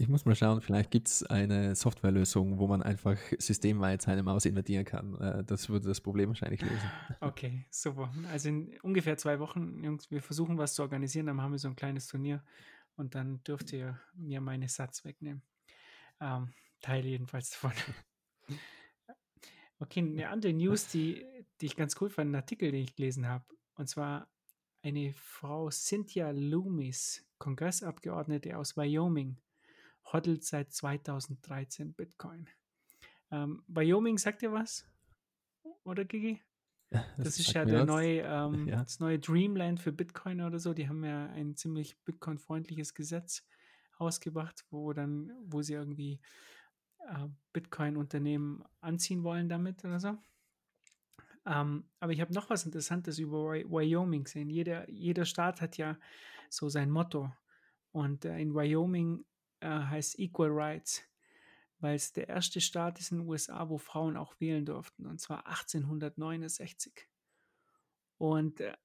ich muss mal schauen, vielleicht gibt es eine Softwarelösung, wo man einfach systemweit seine Maus invertieren kann. Äh, das würde das Problem wahrscheinlich lösen. Okay, super. Also in ungefähr zwei Wochen, Jungs, wir versuchen was zu organisieren, dann haben wir so ein kleines Turnier und dann dürft ihr mir meine Satz wegnehmen. Ähm, Teil jedenfalls davon. Okay, eine andere News, die, die ich ganz cool fand, ein Artikel, den ich gelesen habe. Und zwar eine Frau Cynthia Loomis, Kongressabgeordnete aus Wyoming, hodelt seit 2013 Bitcoin. Ähm, Wyoming, sagt ihr was? Oder Gigi? Das, das ist ja der neue, ähm, ja. das neue Dreamland für Bitcoin oder so. Die haben ja ein ziemlich Bitcoin-freundliches Gesetz ausgebracht, wo dann, wo sie irgendwie äh, Bitcoin-Unternehmen anziehen wollen damit oder so. Ähm, aber ich habe noch was Interessantes über Wyoming gesehen. Jeder, jeder Staat hat ja so sein Motto. Und äh, in Wyoming äh, heißt Equal Rights, weil es der erste Staat ist in den USA, wo Frauen auch wählen durften, und zwar 1869. Und äh,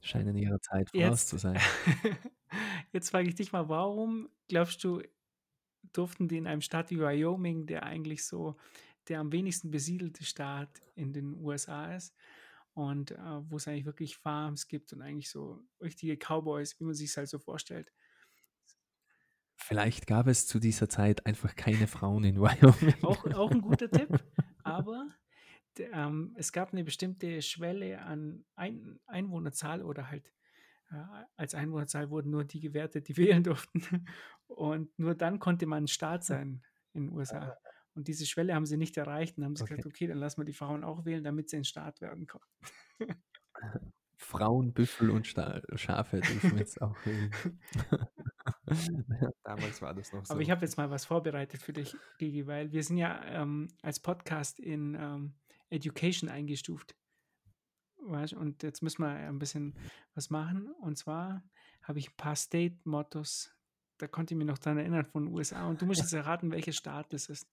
scheinen ihrer Zeit voraus jetzt, zu sein. jetzt frage ich dich mal, warum glaubst du, durften die in einem Staat wie Wyoming, der eigentlich so der am wenigsten besiedelte Staat in den USA ist und äh, wo es eigentlich wirklich Farms gibt und eigentlich so richtige Cowboys, wie man sich es halt so vorstellt. Vielleicht gab es zu dieser Zeit einfach keine Frauen in Wyoming. Auch, auch ein guter Tipp, aber ähm, es gab eine bestimmte Schwelle an ein Einwohnerzahl oder halt äh, als Einwohnerzahl wurden nur die gewertet, die wählen durften. Und nur dann konnte man Staat sein in den USA. Und diese Schwelle haben sie nicht erreicht und haben sie okay. gesagt, okay, dann lassen wir die Frauen auch wählen, damit sie in Staat werden können. Frauen, Büffel und Sta Schafe dürfen jetzt auch wählen. Damals war das noch so. Aber ich habe jetzt mal was vorbereitet für dich, Gigi, weil wir sind ja ähm, als Podcast in ähm, Education eingestuft. Und jetzt müssen wir ein bisschen was machen. Und zwar habe ich ein paar State-Mottos, da konnte ich mich noch daran erinnern von den USA. Und du musst jetzt erraten, welcher Staat das ist.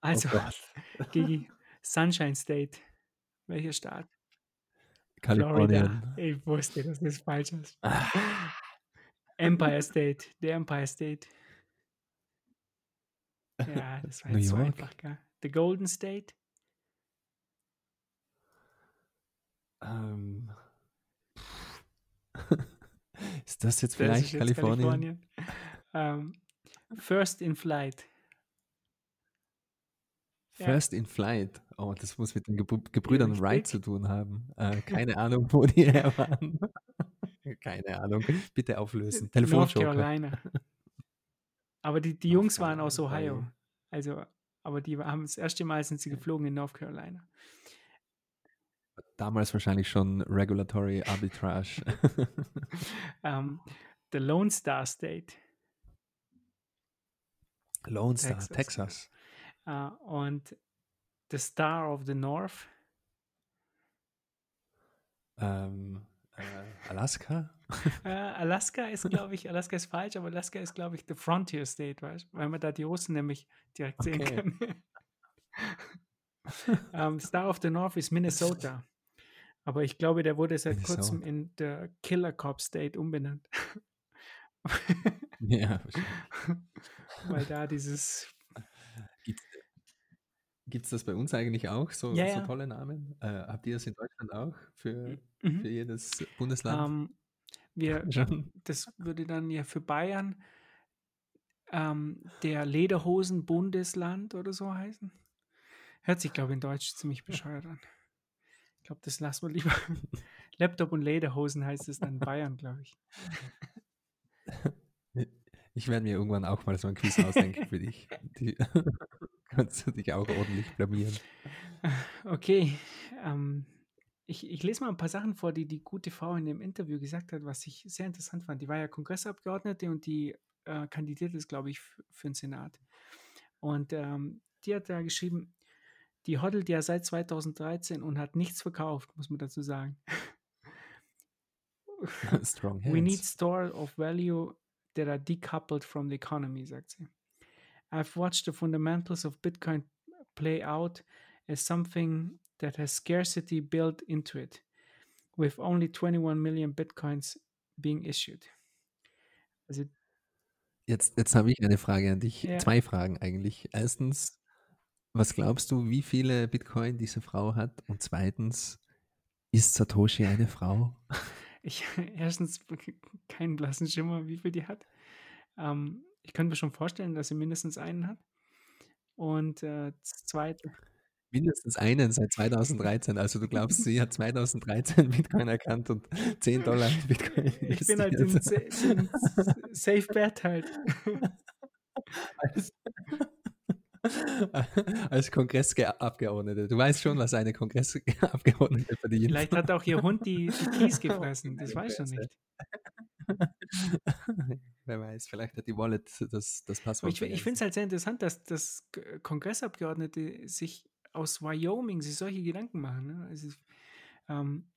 Also, oh Gigi, Sunshine State. Welcher Staat? Kalifornien. Florida. Ich wusste, dass das falsch ist. Ah. Empire State. Der Empire State. Ja, das war jetzt so einfach, gell? The Golden State. Ähm. ist das jetzt vielleicht das jetzt Kalifornien? Kalifornien. Um, first in Flight. First ja. in Flight. Oh, das muss mit den Gebr Gebrüdern Wright zu tun haben. Äh, keine Ahnung, wo die her waren. keine Ahnung. Bitte auflösen. Telefonjoker. North Carolina. Aber die, die Jungs waren aus Ohio. Also, aber die haben das erste Mal sind sie geflogen in North Carolina. Damals wahrscheinlich schon Regulatory Arbitrage. um, ähm, the Lone Star State. Lone Star, Texas. Texas. Uh, und The Star of the North. Ähm, äh, Alaska? äh, Alaska ist, glaube ich, Alaska ist falsch, aber Alaska ist, glaube ich, the Frontier State, weißt? weil man da die Russen nämlich direkt okay. sehen kann. um, ähm, Star of the North ist Minnesota. Aber ich glaube, der wurde seit Minnesota. kurzem in der Killer Cop State umbenannt. ja, Weil da dieses Gibt es das bei uns eigentlich auch, so, ja, so tolle Namen? Äh, habt ihr das in Deutschland auch für, mhm. für jedes Bundesland? Um, ähm, wir, das würde dann ja für Bayern ähm, der Lederhosen-Bundesland oder so heißen. Hört sich, glaube ich, in Deutsch ziemlich bescheuert an. Ich glaube, das lassen wir lieber. Laptop und Lederhosen heißt es dann in Bayern, glaube ich. Ich werde mir irgendwann auch mal so ein Quiz ausdenken für dich. Die kannst du dich auch ordentlich blamieren. Okay, ähm, ich, ich lese mal ein paar Sachen vor, die die gute Frau in dem Interview gesagt hat, was ich sehr interessant fand. Die war ja Kongressabgeordnete und die äh, kandidiert ist, glaube ich, für den Senat. Und ähm, die hat da geschrieben, die hodelt ja seit 2013 und hat nichts verkauft, muss man dazu sagen. Strong We need hands. store of value that are decoupled from the economy, sagt sie. I've watched the fundamentals of Bitcoin play out as something that has scarcity built into it, with only 21 million Bitcoins being issued. Also, Jetzt, jetzt habe ich eine Frage an dich. Ja. Zwei Fragen eigentlich. Erstens, was glaubst du, wie viele Bitcoin diese Frau hat? Und zweitens, ist Satoshi eine Frau? ich erstens keinen blassen Schimmer, wie viel die hat. Ähm, ich kann mir schon vorstellen, dass sie mindestens einen hat. Und äh, zweite, Mindestens einen seit 2013. Also du glaubst, sie hat 2013 Bitcoin erkannt und 10 Dollar in Bitcoin ich bin halt investiert. Den Safe Bet halt. als, als Kongressabgeordnete. Du weißt schon, was eine Kongressabgeordnete verdient. Vielleicht hat auch ihr Hund die, die Keys gefressen, das weiß ich schon nicht. Wer weiß, vielleicht hat die Wallet das, das Passwort. ich ich finde es halt sehr interessant, dass, dass K- Kongressabgeordnete sich aus Wyoming sich solche Gedanken machen. Ne? Also, ähm,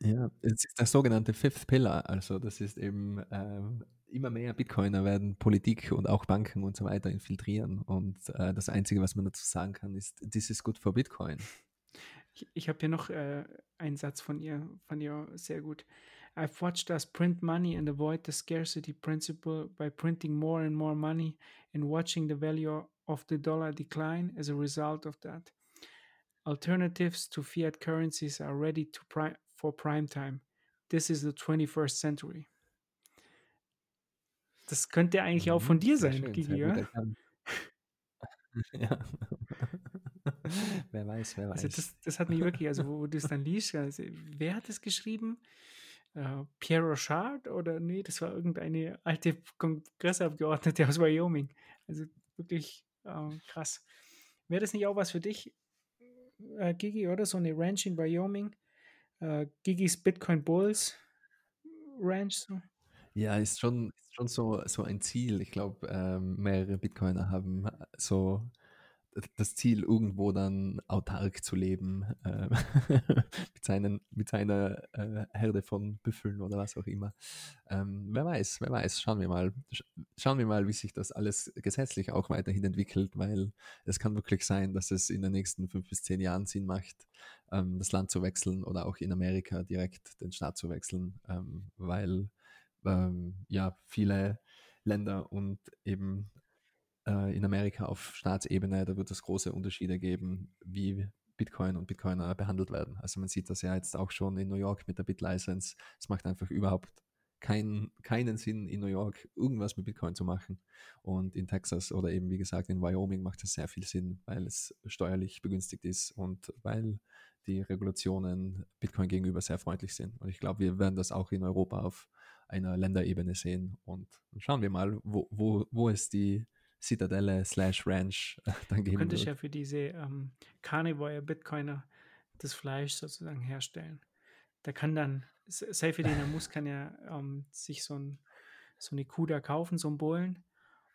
Ja, es ist der sogenannte Fifth Pillar. Also das ist eben ähm, immer mehr Bitcoiner werden Politik und auch Banken und so weiter infiltrieren. Und äh, das Einzige, was man dazu sagen kann, ist, this is good for Bitcoin. Ich, ich habe hier noch äh, einen Satz von ihr, von ihr sehr gut. I've watched us print money and avoid the scarcity principle by printing more and more money and watching the value of the dollar decline as a result of that. Alternatives to fiat currencies are ready to pri for prime time. This is the 21st century. Das könnte eigentlich auch von Mhm, dir sein, schön, Gigi, ja? ja. wer weiß, wer weiß. Also das, das hat mich wirklich, also wo, wo du es dann liest, also, wer hat es geschrieben? Äh, Pierre Rochard oder nee, das war irgendeine alte Kongressabgeordnete aus Wyoming. Also wirklich ähm, krass. Wäre das nicht auch was für dich, äh, Gigi, oder? So eine Ranch in Wyoming? Äh, Gigis Bitcoin Bulls Ranch. So. Ja, ist schon, ist schon so, so ein Ziel. Ich glaube, ähm, mehrere Bitcoiner haben äh, so das Ziel, irgendwo dann autark zu leben, äh, mit, seinen, mit seiner äh, Herde von Büffeln oder was auch immer. Ähm, wer weiß, wer weiß, schauen wir mal. Sch schauen wir mal, wie sich das alles gesetzlich auch weiterhin entwickelt, weil es kann wirklich sein, dass es in den nächsten fünf bis zehn Jahren Sinn macht, ähm, das Land zu wechseln oder auch in Amerika direkt den Staat zu wechseln, ähm, weil ähm, ja viele Länder und eben äh, in Amerika auf Staatsebene, da wird es große Unterschiede geben, wie Bitcoin und Bitcoiner behandelt werden. Also man sieht das ja jetzt auch schon in New York mit der Bit-License. Es macht einfach überhaupt kein, keinen Sinn, in New York irgendwas mit Bitcoin zu machen. Und in Texas oder eben, wie gesagt, in Wyoming macht es sehr viel Sinn, weil es steuerlich begünstigt ist und weil die Regulationen Bitcoin gegenüber sehr freundlich sind. Und ich glaube, wir werden das auch in Europa auf einer Länderebene sehen. Und schauen wir mal, wo, wo, wo es die Citadelle slash Ranch äh, dann Du geben könntest wird. ja für diese ähm, Carnivore Bitcoiner das Fleisch sozusagen herstellen. Da kann dann, S- Seyfedin Amus kann ja ähm, sich so, ein, so eine Kuh da kaufen, so ein Bullen.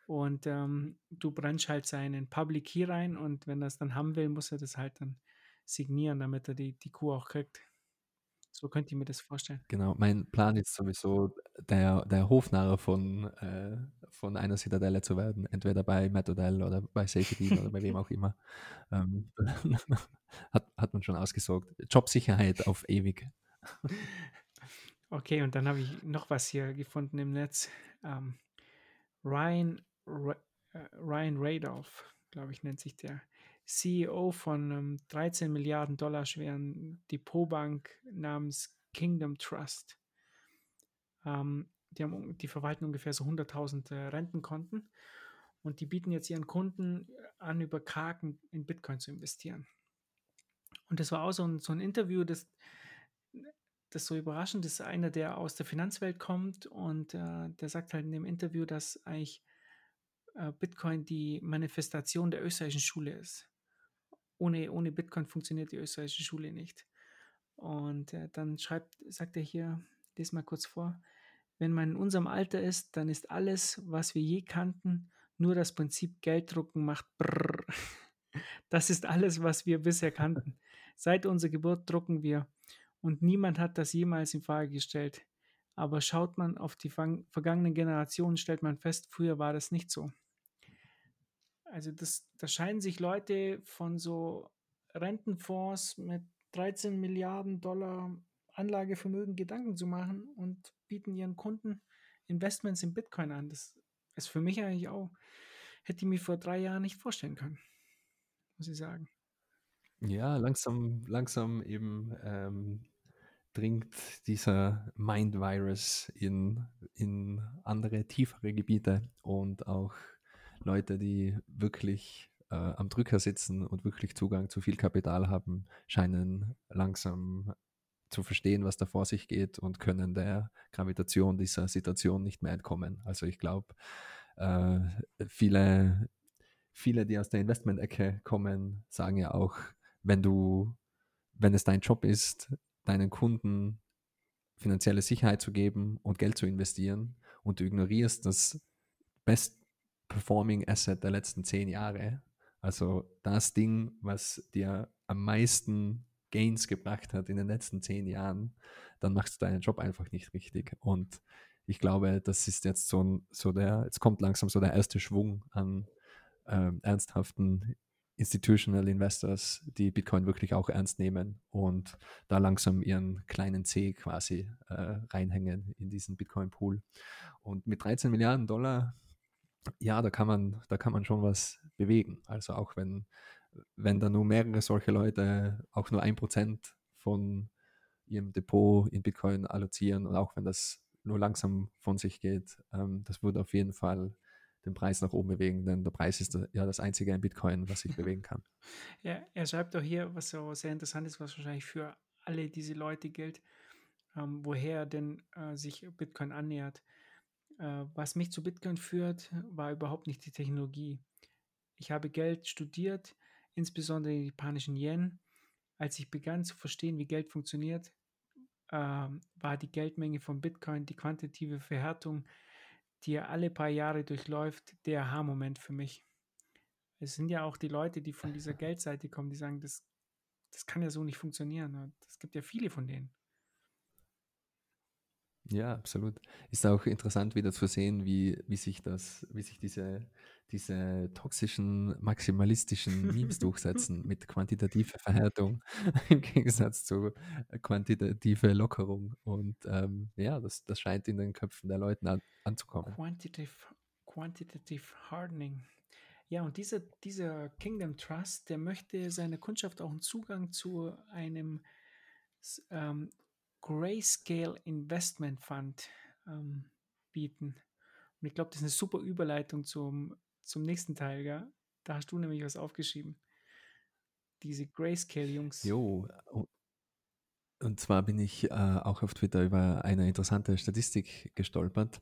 Und ähm, du brennst halt seinen Public Key rein und wenn er es dann haben will, muss er das halt dann signieren, damit er die, die Kuh auch kriegt. So könnte ich mir das vorstellen. Genau, mein Plan ist sowieso, der, der Hofnarr von, äh, von einer Citadelle zu werden. Entweder bei Matt Odell oder bei Safety oder bei wem auch immer. Ähm, hat, hat man schon ausgesorgt. Jobsicherheit auf ewig. Okay, und dann habe ich noch was hier gefunden im Netz. Ähm, Ryan, Ra äh, Ryan Radolph, glaube ich, nennt sich der. CEO von einem 13 Milliarden Dollar schweren Depotbank namens Kingdom Trust. Ähm, die, haben, die verwalten ungefähr so 100.000 äh, Rentenkonten und die bieten jetzt ihren Kunden an, über Kraken in Bitcoin zu investieren. Und das war auch so ein, so ein Interview, das, das so überraschend ist. Einer, der aus der Finanzwelt kommt und äh, der sagt halt in dem Interview, dass eigentlich äh, Bitcoin die Manifestation der österreichischen Schule ist. Ohne, ohne Bitcoin funktioniert die österreichische Schule nicht. Und äh, dann schreibt, sagt er hier, lese mal kurz vor, wenn man in unserem Alter ist, dann ist alles, was wir je kannten, nur das Prinzip Gelddrucken macht brrr. Das ist alles, was wir bisher kannten. Seit unserer Geburt drucken wir und niemand hat das jemals in Frage gestellt. Aber schaut man auf die vergangenen Generationen, stellt man fest, früher war das nicht so. Also das, da scheinen sich Leute von so Rentenfonds mit 13 Milliarden Dollar Anlagevermögen Gedanken zu machen und bieten ihren Kunden Investments in Bitcoin an. Das ist für mich eigentlich auch, hätte ich mir vor drei Jahren nicht vorstellen können, muss ich sagen. Ja, langsam, langsam eben ähm, dringt dieser Mind-Virus in, in andere, tiefere Gebiete und auch Leute, die wirklich äh, am Drücker sitzen und wirklich Zugang zu viel Kapital haben, scheinen langsam zu verstehen, was da vor sich geht und können der Gravitation dieser Situation nicht mehr entkommen. Also ich glaube, äh, viele, viele, die aus der Investment-Ecke kommen, sagen ja auch, wenn du, wenn es dein Job ist, deinen Kunden finanzielle Sicherheit zu geben und Geld zu investieren und du ignorierst das Best Performing Asset der letzten zehn Jahre, also das Ding, was dir am meisten Gains gebracht hat in den letzten zehn Jahren, dann machst du deinen Job einfach nicht richtig. Und ich glaube, das ist jetzt so, ein, so der, jetzt kommt langsam so der erste Schwung an äh, ernsthaften Institutional Investors, die Bitcoin wirklich auch ernst nehmen und da langsam ihren kleinen C quasi äh, reinhängen in diesen Bitcoin-Pool. Und mit 13 Milliarden Dollar, ja, da kann man, da kann man schon was bewegen. Also auch wenn wenn da nur mehrere solche Leute auch nur ein Prozent von ihrem Depot in Bitcoin allozieren und auch wenn das nur langsam von sich geht, ähm, das würde auf jeden Fall den Preis nach oben bewegen, denn der Preis ist ja das einzige in Bitcoin, was sich bewegen kann. Ja, er schreibt auch hier, was so sehr interessant ist, was wahrscheinlich für alle diese Leute gilt, ähm, woher denn äh, sich Bitcoin annähert. Äh, was mich zu Bitcoin führt, war überhaupt nicht die Technologie. Ich habe Geld studiert, insbesondere die japanischen Yen. Als ich begann zu verstehen, wie Geld funktioniert, äh, war die Geldmenge von Bitcoin, die quantitative Verhärtung, die er alle paar Jahre durchläuft, der Aha-Moment für mich. Es sind ja auch die Leute, die von dieser Geldseite kommen, die sagen, das, das kann ja so nicht funktionieren. Es gibt ja viele von denen. Ja, absolut. Ist auch interessant wieder zu sehen, wie, wie sich das, wie sich diese, diese toxischen, maximalistischen Memes durchsetzen mit quantitativer Verhärtung im Gegensatz zu quantitative Lockerung. Und ähm, ja, das, das scheint in den Köpfen der Leute an, anzukommen. Quantitative, quantitative Hardening. Ja, und dieser, dieser Kingdom Trust, der möchte seiner Kundschaft auch einen Zugang zu einem ähm, Grayscale Investment Fund ähm, bieten. Und ich glaube, das ist eine super Überleitung zum, zum nächsten Teil, ja? Da hast du nämlich was aufgeschrieben. Diese Grayscale-Jungs. Jo, und zwar bin ich äh, auch auf Twitter über eine interessante Statistik gestolpert.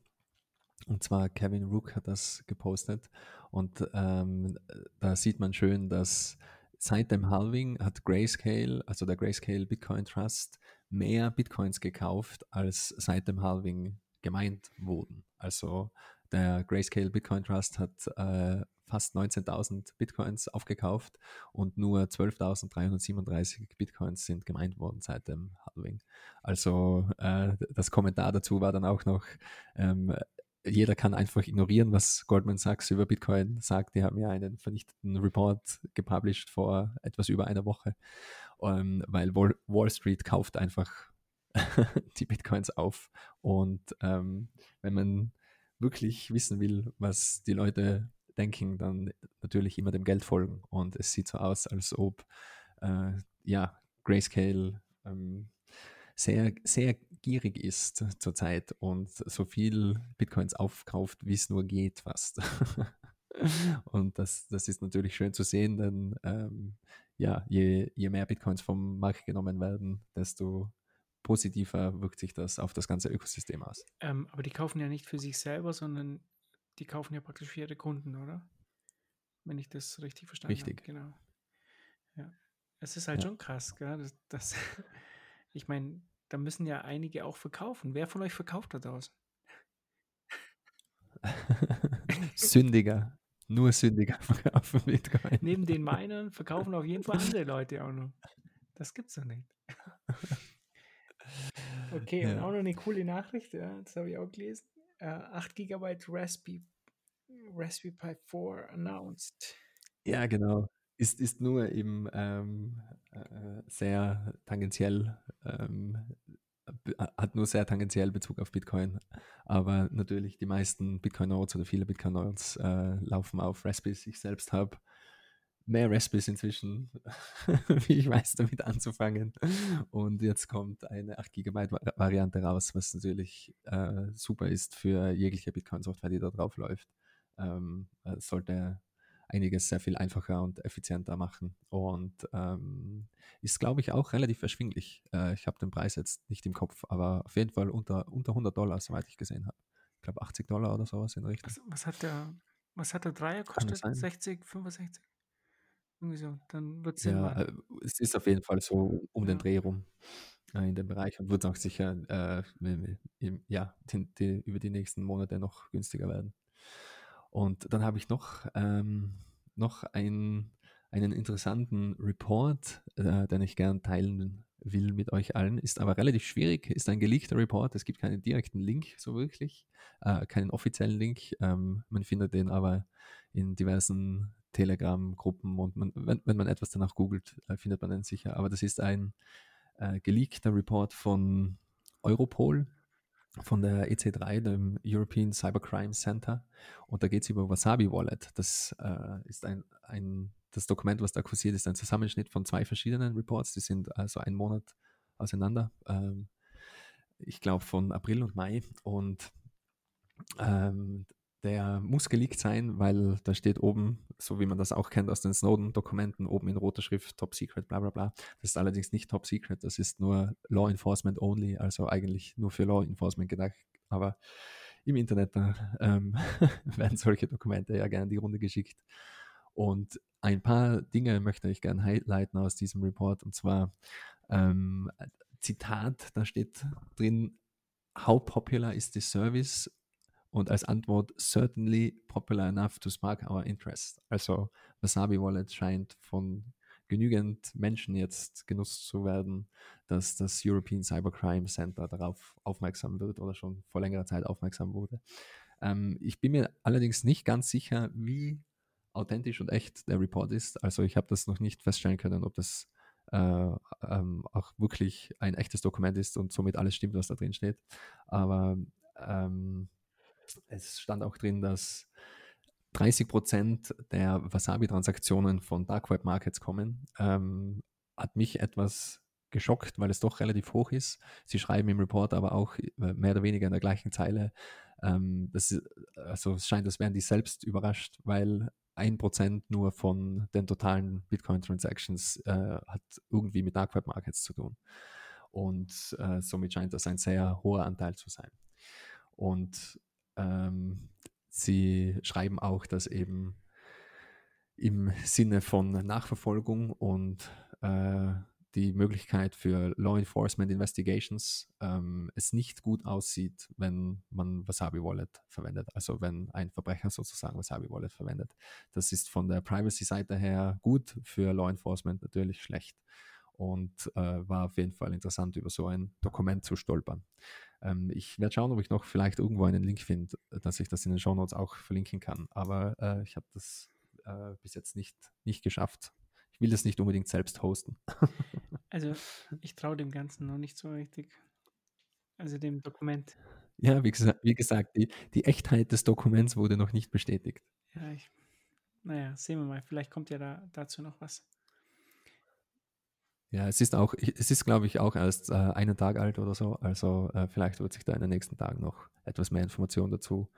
Und zwar Kevin Rook hat das gepostet. Und ähm, da sieht man schön, dass seit dem Halving hat Grayscale, also der Grayscale Bitcoin Trust, mehr Bitcoins gekauft, als seit dem Halving gemeint wurden. Also der Grayscale Bitcoin Trust hat äh, fast 19.000 Bitcoins aufgekauft und nur 12.337 Bitcoins sind gemeint worden seit dem Halving. Also äh, das Kommentar dazu war dann auch noch, ähm, jeder kann einfach ignorieren, was Goldman Sachs über Bitcoin sagt. Die haben ja einen vernichteten Report gepublished vor etwas über einer Woche ähm, weil Wall, Street kauft einfach die Bitcoins auf. Und ähm, wenn man wirklich wissen will, was die Leute denken, dann natürlich immer dem Geld folgen. Und es sieht so aus, als ob äh, ja, Grayscale ähm, sehr, sehr gierig ist zurzeit und so viel Bitcoins aufkauft, wie es nur geht fast. und das, das ist natürlich schön zu sehen, denn ähm, ja, je, je mehr Bitcoins vom Markt genommen werden, desto positiver wirkt sich das auf das ganze Ökosystem aus. Ähm, aber die kaufen ja nicht für sich selber, sondern die kaufen ja praktisch für ihre Kunden, oder? Wenn ich das richtig verstanden habe. Richtig. Genau. Ja. Es ist halt Ja. schon krass, gell? Das, das, ich meine, da müssen ja einige auch verkaufen. Wer von euch verkauft da draußen? Sündiger. Nur Sündiger verkaufen Bitcoin. Neben den Minern verkaufen auf jeden Fall andere Leute auch noch. Das gibt's doch nicht. Okay, und Ja. auch noch eine coole Nachricht, ja, das habe ich auch gelesen. Äh, 8 GB Raspberry, Raspberry Pi 4 announced. Ja, genau. Ist, ist nur im ähm, äh, sehr tangentiell, ähm, hat nur sehr tangentiell Bezug auf Bitcoin. Aber natürlich die meisten Bitcoin-Nodes oder viele Bitcoin-Nodes äh, laufen auf Raspberries. Ich selbst habe mehr Raspberries inzwischen, wie ich weiß, damit anzufangen. Und jetzt kommt eine 8 GB Va- Variante raus, was natürlich äh, super ist für jegliche Bitcoin-Software, die da drauf läuft. Ähm, äh, sollte einiges sehr viel einfacher und effizienter machen und ähm, ist, glaube ich, auch relativ erschwinglich. Äh, ich habe den Preis jetzt nicht im Kopf, aber auf jeden Fall unter, unter 100 Dollar, soweit ich gesehen habe. Ich glaube 80 Dollar oder sowas in Richtung. Was, was hat der, was hat der Dreier kostet? sein? 60, 65? Irgendwie so. Dann wird es Ja, äh, es ist auf jeden Fall so um den Ja. Dreh rum äh, in dem Bereich und wird auch sicher äh, im- ja, die, die, über die nächsten Monate noch günstiger werden. Und dann habe ich noch, ähm, noch ein, einen interessanten Report, äh, den ich gern teilen will mit euch allen. Ist aber relativ schwierig, ist ein geleakter Report. Es gibt keinen direkten Link so wirklich, äh, keinen offiziellen Link. Ähm, man findet den aber in diversen Telegram-Gruppen und man, wenn, wenn man etwas danach googelt, äh, findet man den sicher. Aber das ist ein äh, geleakter Report von Europol, von der EC3, dem European Cybercrime Center. Und da geht es über Wasabi Wallet. Das äh, ist ein, ein, das Dokument, was da kursiert, ist ein Zusammenschnitt von zwei verschiedenen Reports. Die sind also einen Monat auseinander. Ähm, ich glaube von April und Mai. Und ähm, der muss geleakt sein, weil da steht oben, so wie man das auch kennt aus den Snowden-Dokumenten, oben in roter Schrift Top Secret, bla bla bla. Das ist allerdings nicht Top Secret, das ist nur Law Enforcement only, also eigentlich nur für Law Enforcement gedacht. Aber im Internet ähm, werden solche Dokumente ja gerne die Runde geschickt. Und ein paar Dinge möchte ich gerne highlighten aus diesem Report. Und zwar ähm, Zitat, da steht drin, How popular is the service? Und als Antwort, certainly popular enough to spark our interest. Also Wasabi Wallet scheint von genügend Menschen jetzt genutzt zu werden, dass das European Cybercrime Center darauf aufmerksam wird oder schon vor längerer Zeit aufmerksam wurde. Ähm, ich bin mir allerdings nicht ganz sicher, wie authentisch und echt der Report ist. Also ich habe das noch nicht feststellen können, ob das äh, ähm, auch wirklich ein echtes Dokument ist und somit alles stimmt, was da drin steht. Aber ähm, es stand auch drin, dass 30 Prozent der Wasabi-Transaktionen von Dark Web Markets kommen. Ähm, hat mich etwas geschockt, weil es doch relativ hoch ist. Sie schreiben im Report aber auch äh, mehr oder weniger in der gleichen Zeile. Ähm, das ist, also es scheint, als wären die selbst überrascht, weil ein Prozent nur von den totalen Bitcoin-Transactions äh, hat irgendwie mit Dark Web Markets zu tun. Und äh, somit scheint das ein sehr hoher Anteil zu sein. Und ähm, sie schreiben auch, dass eben im Sinne von Nachverfolgung und äh, die Möglichkeit für Law Enforcement Investigations ähm, es nicht gut aussieht, wenn man Wasabi Wallet verwendet, also wenn ein Verbrecher sozusagen Wasabi Wallet verwendet. Das ist von der Privacy-Seite her gut, für Law Enforcement natürlich schlecht und äh, war auf jeden Fall interessant, über so ein Dokument zu stolpern. Ähm, ich werde schauen, ob ich noch vielleicht irgendwo einen Link finde, dass ich das in den Show Notes auch verlinken kann, aber äh, ich habe das äh, bis jetzt nicht, nicht geschafft. Ich will das nicht unbedingt selbst hosten. Also, ich traue dem Ganzen noch nicht so richtig. Also dem Dokument. Ja, wie, gesa wie gesagt, die, die Echtheit des Dokuments wurde noch nicht bestätigt. Ja, ich, naja, sehen wir mal. Vielleicht kommt ja da, dazu noch was. Ja, es ist auch, es ist, glaube ich, auch erst äh, einen Tag alt oder so. Also äh, vielleicht wird sich da in den nächsten Tagen noch etwas mehr Information dazu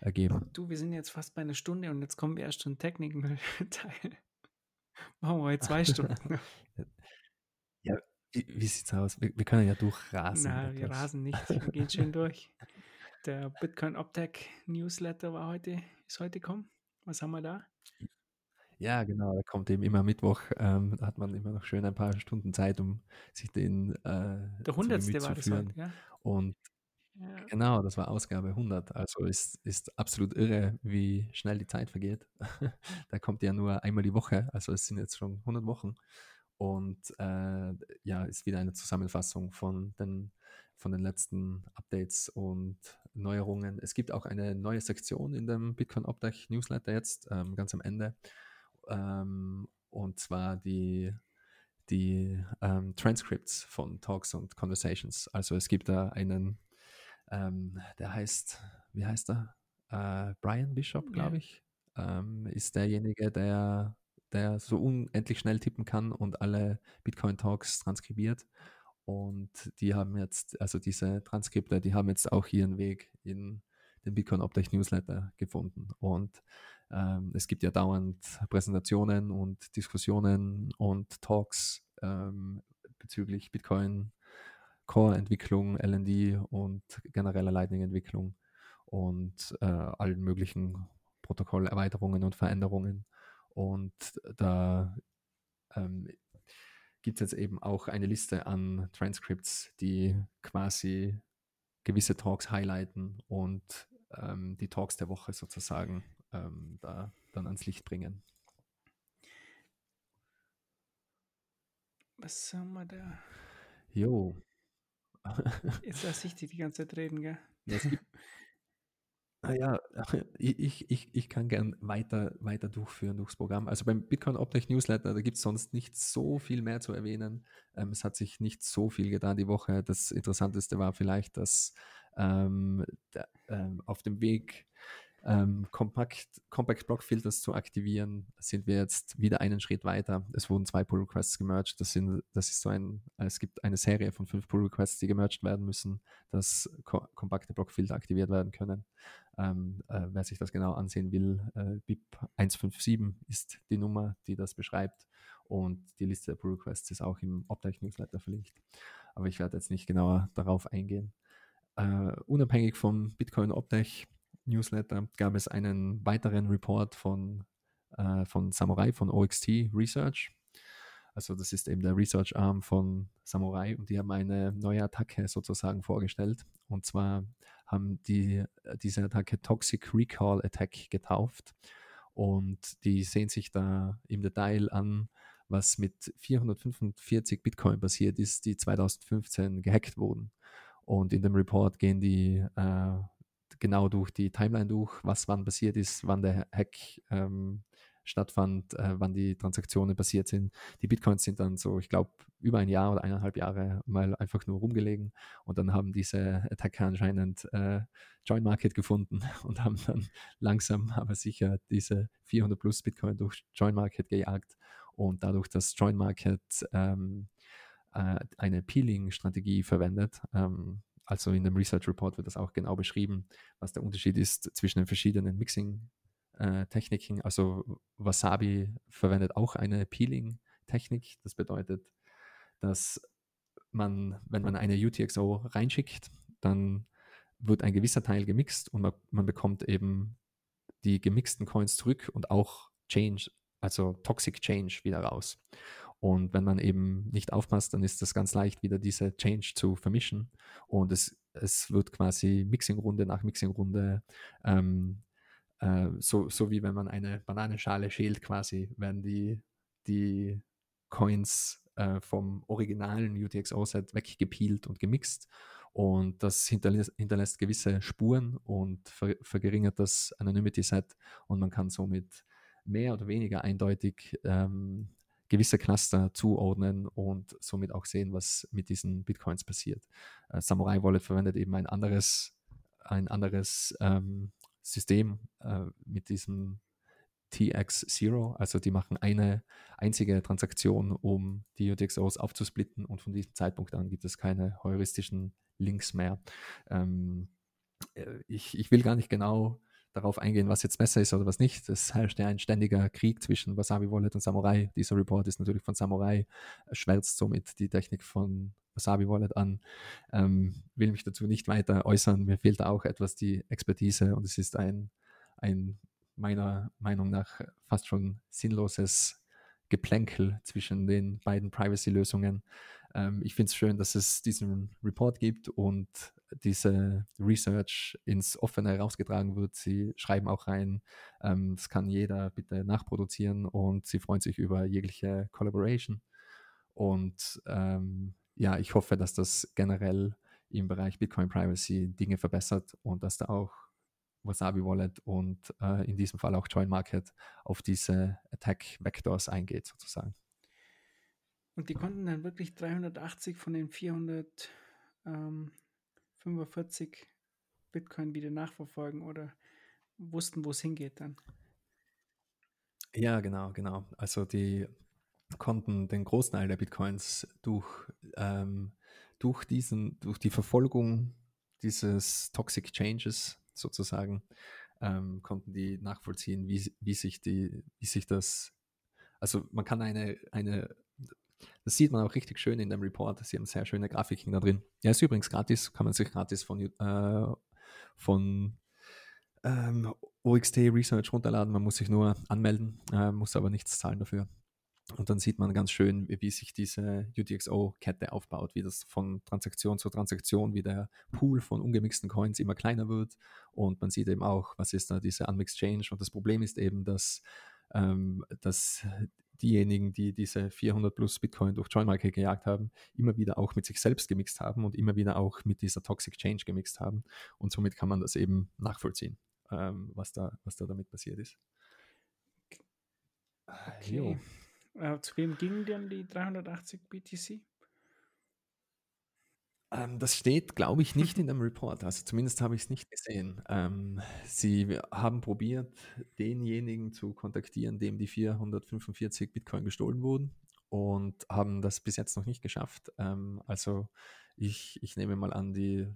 ergeben. Du, wir sind jetzt fast bei einer Stunde und jetzt kommen wir erst zum Technical-Teil. Machen wir heute zwei Stunden. ja, wie, wie sieht's aus? Wir, wir, können ja durchrasen. Na, wir rasen nicht. Wir gehen schön durch. Der Bitcoin Optech Newsletter war heute, ist heute gekommen. Was haben wir da? Ja, genau, da kommt eben immer Mittwoch, ähm, da hat man immer noch schön ein paar Stunden Zeit, um sich den äh, Der hundertste war das heute, ja? Und ja. genau, das war Ausgabe 100. Also ist, ist absolut irre, wie schnell die Zeit vergeht. da kommt ja nur einmal die Woche, also es sind jetzt schon 100 Wochen. Und äh, ja, ist wieder eine Zusammenfassung von den, von den letzten Updates und Neuerungen. Es gibt auch eine neue Sektion in dem Bitcoin Obdach Newsletter jetzt, ähm, ganz am Ende ähm, und zwar die, die ähm, Transcripts von Talks und Conversations. Also es gibt da einen, ähm, der heißt, wie heißt er? Äh, Brian Bishop, glaube ich, ähm, ist derjenige, der, der so unendlich schnell tippen kann und alle Bitcoin-Talks transkribiert. Und die haben jetzt, also diese Transkripte, die haben jetzt auch ihren Weg in den Bitcoin Optech Newsletter gefunden. Und ähm, es gibt ja dauernd Präsentationen und Diskussionen und Talks ähm, bezüglich Bitcoin Core-Entwicklung, LD und genereller Lightning-Entwicklung und äh, allen möglichen Protokollerweiterungen und Veränderungen. Und da ähm, gibt es jetzt eben auch eine Liste an Transcripts, die quasi gewisse Talks highlighten und ähm, die Talks der Woche sozusagen ähm, da dann ans Licht bringen. Was haben wir da? Jo. Jetzt lasse ich dich die ganze Zeit reden, gell? Gibt, naja, ich, ich, ich kann gern weiter, weiter durchführen durchs Programm. Also beim Bitcoin Optech Newsletter, da gibt es sonst nicht so viel mehr zu erwähnen. Ähm, es hat sich nicht so viel getan die Woche. Das Interessanteste war vielleicht, dass ähm, der, ähm, auf dem Weg ähm, Compact, Compact Block Filters zu aktivieren, sind wir jetzt wieder einen Schritt weiter. Es wurden zwei Pull Requests gemerged. Das, sind, das ist so ein, es gibt eine Serie von fünf Pull Requests, die gemerged werden müssen, dass ko kompakte Blockfilter aktiviert werden können. Ähm, äh, wer sich das genau ansehen will, äh, BIP 157 ist die Nummer, die das beschreibt. Und die Liste der Pull Requests ist auch im Optech Newsletter verlinkt. Aber ich werde jetzt nicht genauer darauf eingehen. Uh, unabhängig vom Bitcoin Optech Newsletter gab es einen weiteren Report von, uh, von Samurai, von OXT Research. Also das ist eben der Research Arm von Samurai und die haben eine neue Attacke sozusagen vorgestellt. Und zwar haben die diese Attacke Toxic Recall Attack getauft. Und die sehen sich da im Detail an, was mit 445 Bitcoin passiert ist, die 2015 gehackt wurden. Und in dem Report gehen die äh, genau durch die Timeline durch, was wann passiert ist, wann der Hack ähm, stattfand, äh, wann die Transaktionen passiert sind. Die Bitcoins sind dann so, ich glaube, über ein Jahr oder eineinhalb Jahre mal einfach nur rumgelegen und dann haben diese Attacker anscheinend äh, Join Market gefunden und haben dann langsam, aber sicher diese 400 plus Bitcoin durch Join Market gejagt und dadurch, dass Join Market ähm, äh, eine Peeling-Strategie verwendet. Ähm, also in dem Research Report wird das auch genau beschrieben, was der Unterschied ist zwischen den verschiedenen Mixing-Techniken. Äh, also Wasabi verwendet auch eine Peeling-Technik. Das bedeutet, dass man, wenn man eine UTXO reinschickt, dann wird ein gewisser Teil gemixt und man, man bekommt eben die gemixten Coins zurück und auch Change, also Toxic Change wieder raus. Und wenn man eben nicht aufpasst, dann ist das ganz leicht, wieder diese Change zu vermischen. Und es, es wird quasi Mixingrunde nach Mixingrunde, ähm, äh, so, so wie wenn man eine Bananenschale schält, quasi, werden die, die Coins äh, vom originalen UTXO-Set weggepeelt und gemixt. Und das hinterlässt, hinterlässt gewisse Spuren und ver, verringert das Anonymity-Set. Und man kann somit mehr oder weniger eindeutig ähm, gewisse Cluster zuordnen und somit auch sehen, was mit diesen Bitcoins passiert. Äh, Samurai Wallet verwendet eben ein anderes, ein anderes ähm, System äh, mit diesem TX0, also die machen eine einzige Transaktion, um die UTXOs aufzusplitten und von diesem Zeitpunkt an gibt es keine heuristischen Links mehr. Ähm, äh, ich, ich will gar nicht genau darauf eingehen, was jetzt besser ist oder was nicht. Es herrscht ja ein ständiger Krieg zwischen Wasabi Wallet und Samurai. Dieser Report ist natürlich von Samurai, schwärzt somit die Technik von Wasabi Wallet an. Ähm, will mich dazu nicht weiter äußern. Mir fehlt auch etwas die Expertise und es ist ein, ein meiner Meinung nach fast schon sinnloses Geplänkel zwischen den beiden Privacy-Lösungen. Ähm, ich finde es schön, dass es diesen Report gibt und diese Research ins Offene herausgetragen wird. Sie schreiben auch rein, ähm, das kann jeder bitte nachproduzieren und sie freuen sich über jegliche Collaboration. Und ähm, ja, ich hoffe, dass das generell im Bereich Bitcoin Privacy Dinge verbessert und dass da auch Wasabi Wallet und äh, in diesem Fall auch Join Market auf diese Attack Vectors eingeht, sozusagen. Und die konnten dann wirklich 380 von den 445 Bitcoin wieder nachverfolgen oder wussten, wo es hingeht dann. Ja, genau, genau. Also die konnten den Großteil der Bitcoins durch, ähm, durch, diesen, durch die Verfolgung dieses Toxic Changes sozusagen, ähm, konnten die nachvollziehen, wie, wie, sich die, wie sich das, also man kann eine, eine, das sieht man auch richtig schön in dem Report, sie haben sehr schöne Grafiken da drin. Ja, ist übrigens gratis, kann man sich gratis von, äh, von ähm, OXT Research runterladen, man muss sich nur anmelden, äh, muss aber nichts zahlen dafür. Und dann sieht man ganz schön, wie, wie sich diese UTXO-Kette aufbaut, wie das von Transaktion zu Transaktion, wie der Pool von ungemixten Coins immer kleiner wird. Und man sieht eben auch, was ist da diese Unmixed Change. Und das Problem ist eben, dass, ähm, dass diejenigen, die diese 400 plus Bitcoin durch Joinmarket gejagt haben, immer wieder auch mit sich selbst gemixt haben und immer wieder auch mit dieser Toxic Change gemixt haben. Und somit kann man das eben nachvollziehen, ähm, was, da, was da damit passiert ist. Okay. Äh, zu wem gingen denn die 380 BTC? Ähm, das steht, glaube ich, nicht in dem Report. Also zumindest habe ich es nicht gesehen. Ähm, sie haben probiert, denjenigen zu kontaktieren, dem die 445 Bitcoin gestohlen wurden und haben das bis jetzt noch nicht geschafft. Ähm, also ich, ich nehme mal an, die,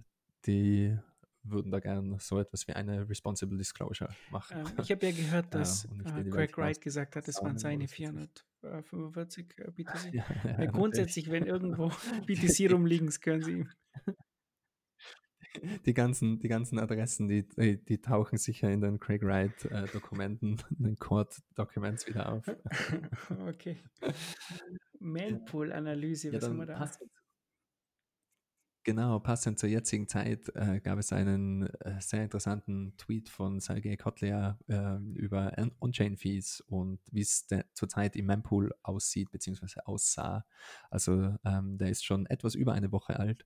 die würden da gerne so etwas wie eine Responsible Disclosure machen. Ähm, ich habe ja gehört, dass äh, Craig Wright gesagt hat, es waren seine 445 äh, BTC. Ja, ja, grundsätzlich, wenn irgendwo BTC rumliegen, können sie ihm. Die ganzen, die ganzen Adressen, die, die, die tauchen sicher in den Craig Wright-Dokumenten, äh, in den Court-Documents wieder auf. okay. Manpool-Analyse, was haben wir da? Passt, Genau, passend zur jetzigen Zeit äh, gab es einen äh, sehr interessanten Tweet von Sergei Kotler äh, über On-Chain-Fees und wie es zurzeit im Mempool aussieht bzw. aussah. Also ähm, der ist schon etwas über eine Woche alt,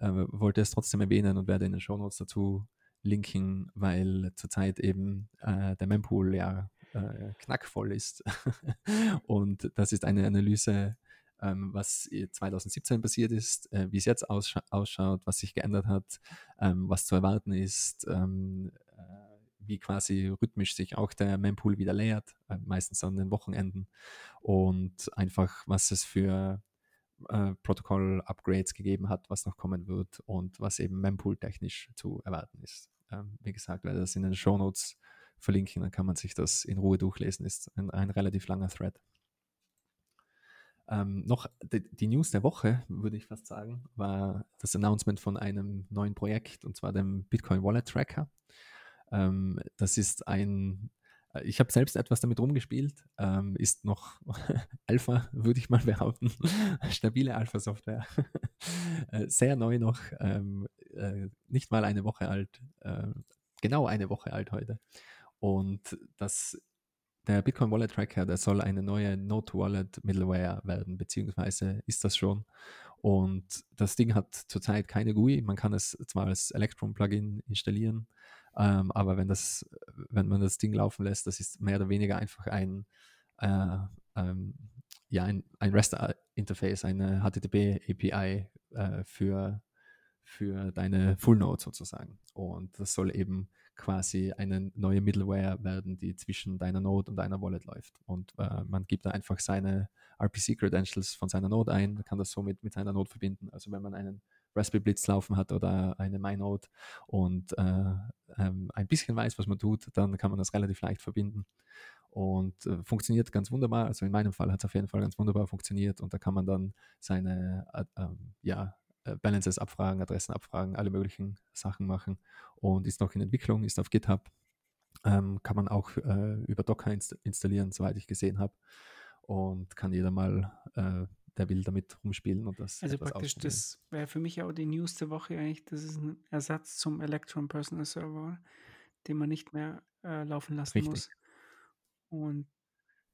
äh, wollte es trotzdem erwähnen und werde in den Show Notes dazu linken, weil zurzeit eben äh, der Mempool ja äh, knackvoll ist. und das ist eine Analyse ähm, was 2017 passiert ist, äh, wie es jetzt ausscha ausschaut, was sich geändert hat, ähm, was zu erwarten ist, ähm, äh, wie quasi rhythmisch sich auch der Mempool wieder leert, äh, meistens an den Wochenenden und einfach, was es für äh, Protokoll-Upgrades gegeben hat, was noch kommen wird und was eben Mempool technisch zu erwarten ist. Ähm, wie gesagt, werde das in den Show Notes verlinken, dann kann man sich das in Ruhe durchlesen, ist ein, ein relativ langer Thread. Ähm, noch die, die, News der Woche, würde ich fast sagen, war das Announcement von einem neuen Projekt und zwar dem Bitcoin Wallet Tracker. Ähm, das ist ein, äh, ich habe selbst etwas damit rumgespielt, ähm, ist noch Alpha, würde ich mal behaupten, stabile Alpha-Software, äh, sehr neu noch, ähm, äh, nicht mal eine Woche alt, äh, genau eine Woche alt heute. Und das der Bitcoin Wallet Tracker, der soll eine neue Node Wallet Middleware werden, beziehungsweise ist das schon. Und das Ding hat zurzeit keine GUI. Man kann es zwar als Electron Plugin installieren, ähm, aber wenn, das, wenn man das Ding laufen lässt, das ist mehr oder weniger einfach ein, äh, ähm, ja, ein, ein REST-Interface, eine HTTP-API äh, für, für deine Full Node sozusagen. Und das soll eben quasi eine neue Middleware werden, die zwischen deiner Node und deiner Wallet läuft. Und äh, man gibt da einfach seine RPC-Credentials von seiner Node ein, kann das somit mit seiner Node verbinden. Also wenn man einen Raspberry Blitz laufen hat oder eine MyNode und äh, ähm, ein bisschen weiß, was man tut, dann kann man das relativ leicht verbinden. und äh, funktioniert ganz wunderbar. Also in meinem Fall hat es auf jeden Fall ganz wunderbar funktioniert und da kann man dann seine äh, ähm, ja, Balances abfragen, Adressen abfragen, alle möglichen Sachen machen und ist noch in Entwicklung, ist auf GitHub. Ähm, kann man auch äh, über Docker inst installieren, soweit ich gesehen habe. Und kann jeder mal, äh, der will, damit rumspielen und das. Also praktisch, das wäre für mich auch die News der Woche eigentlich. Das ist ein Ersatz zum Electron Personal Server, den man nicht mehr äh, laufen lassen Richtig. muss. Und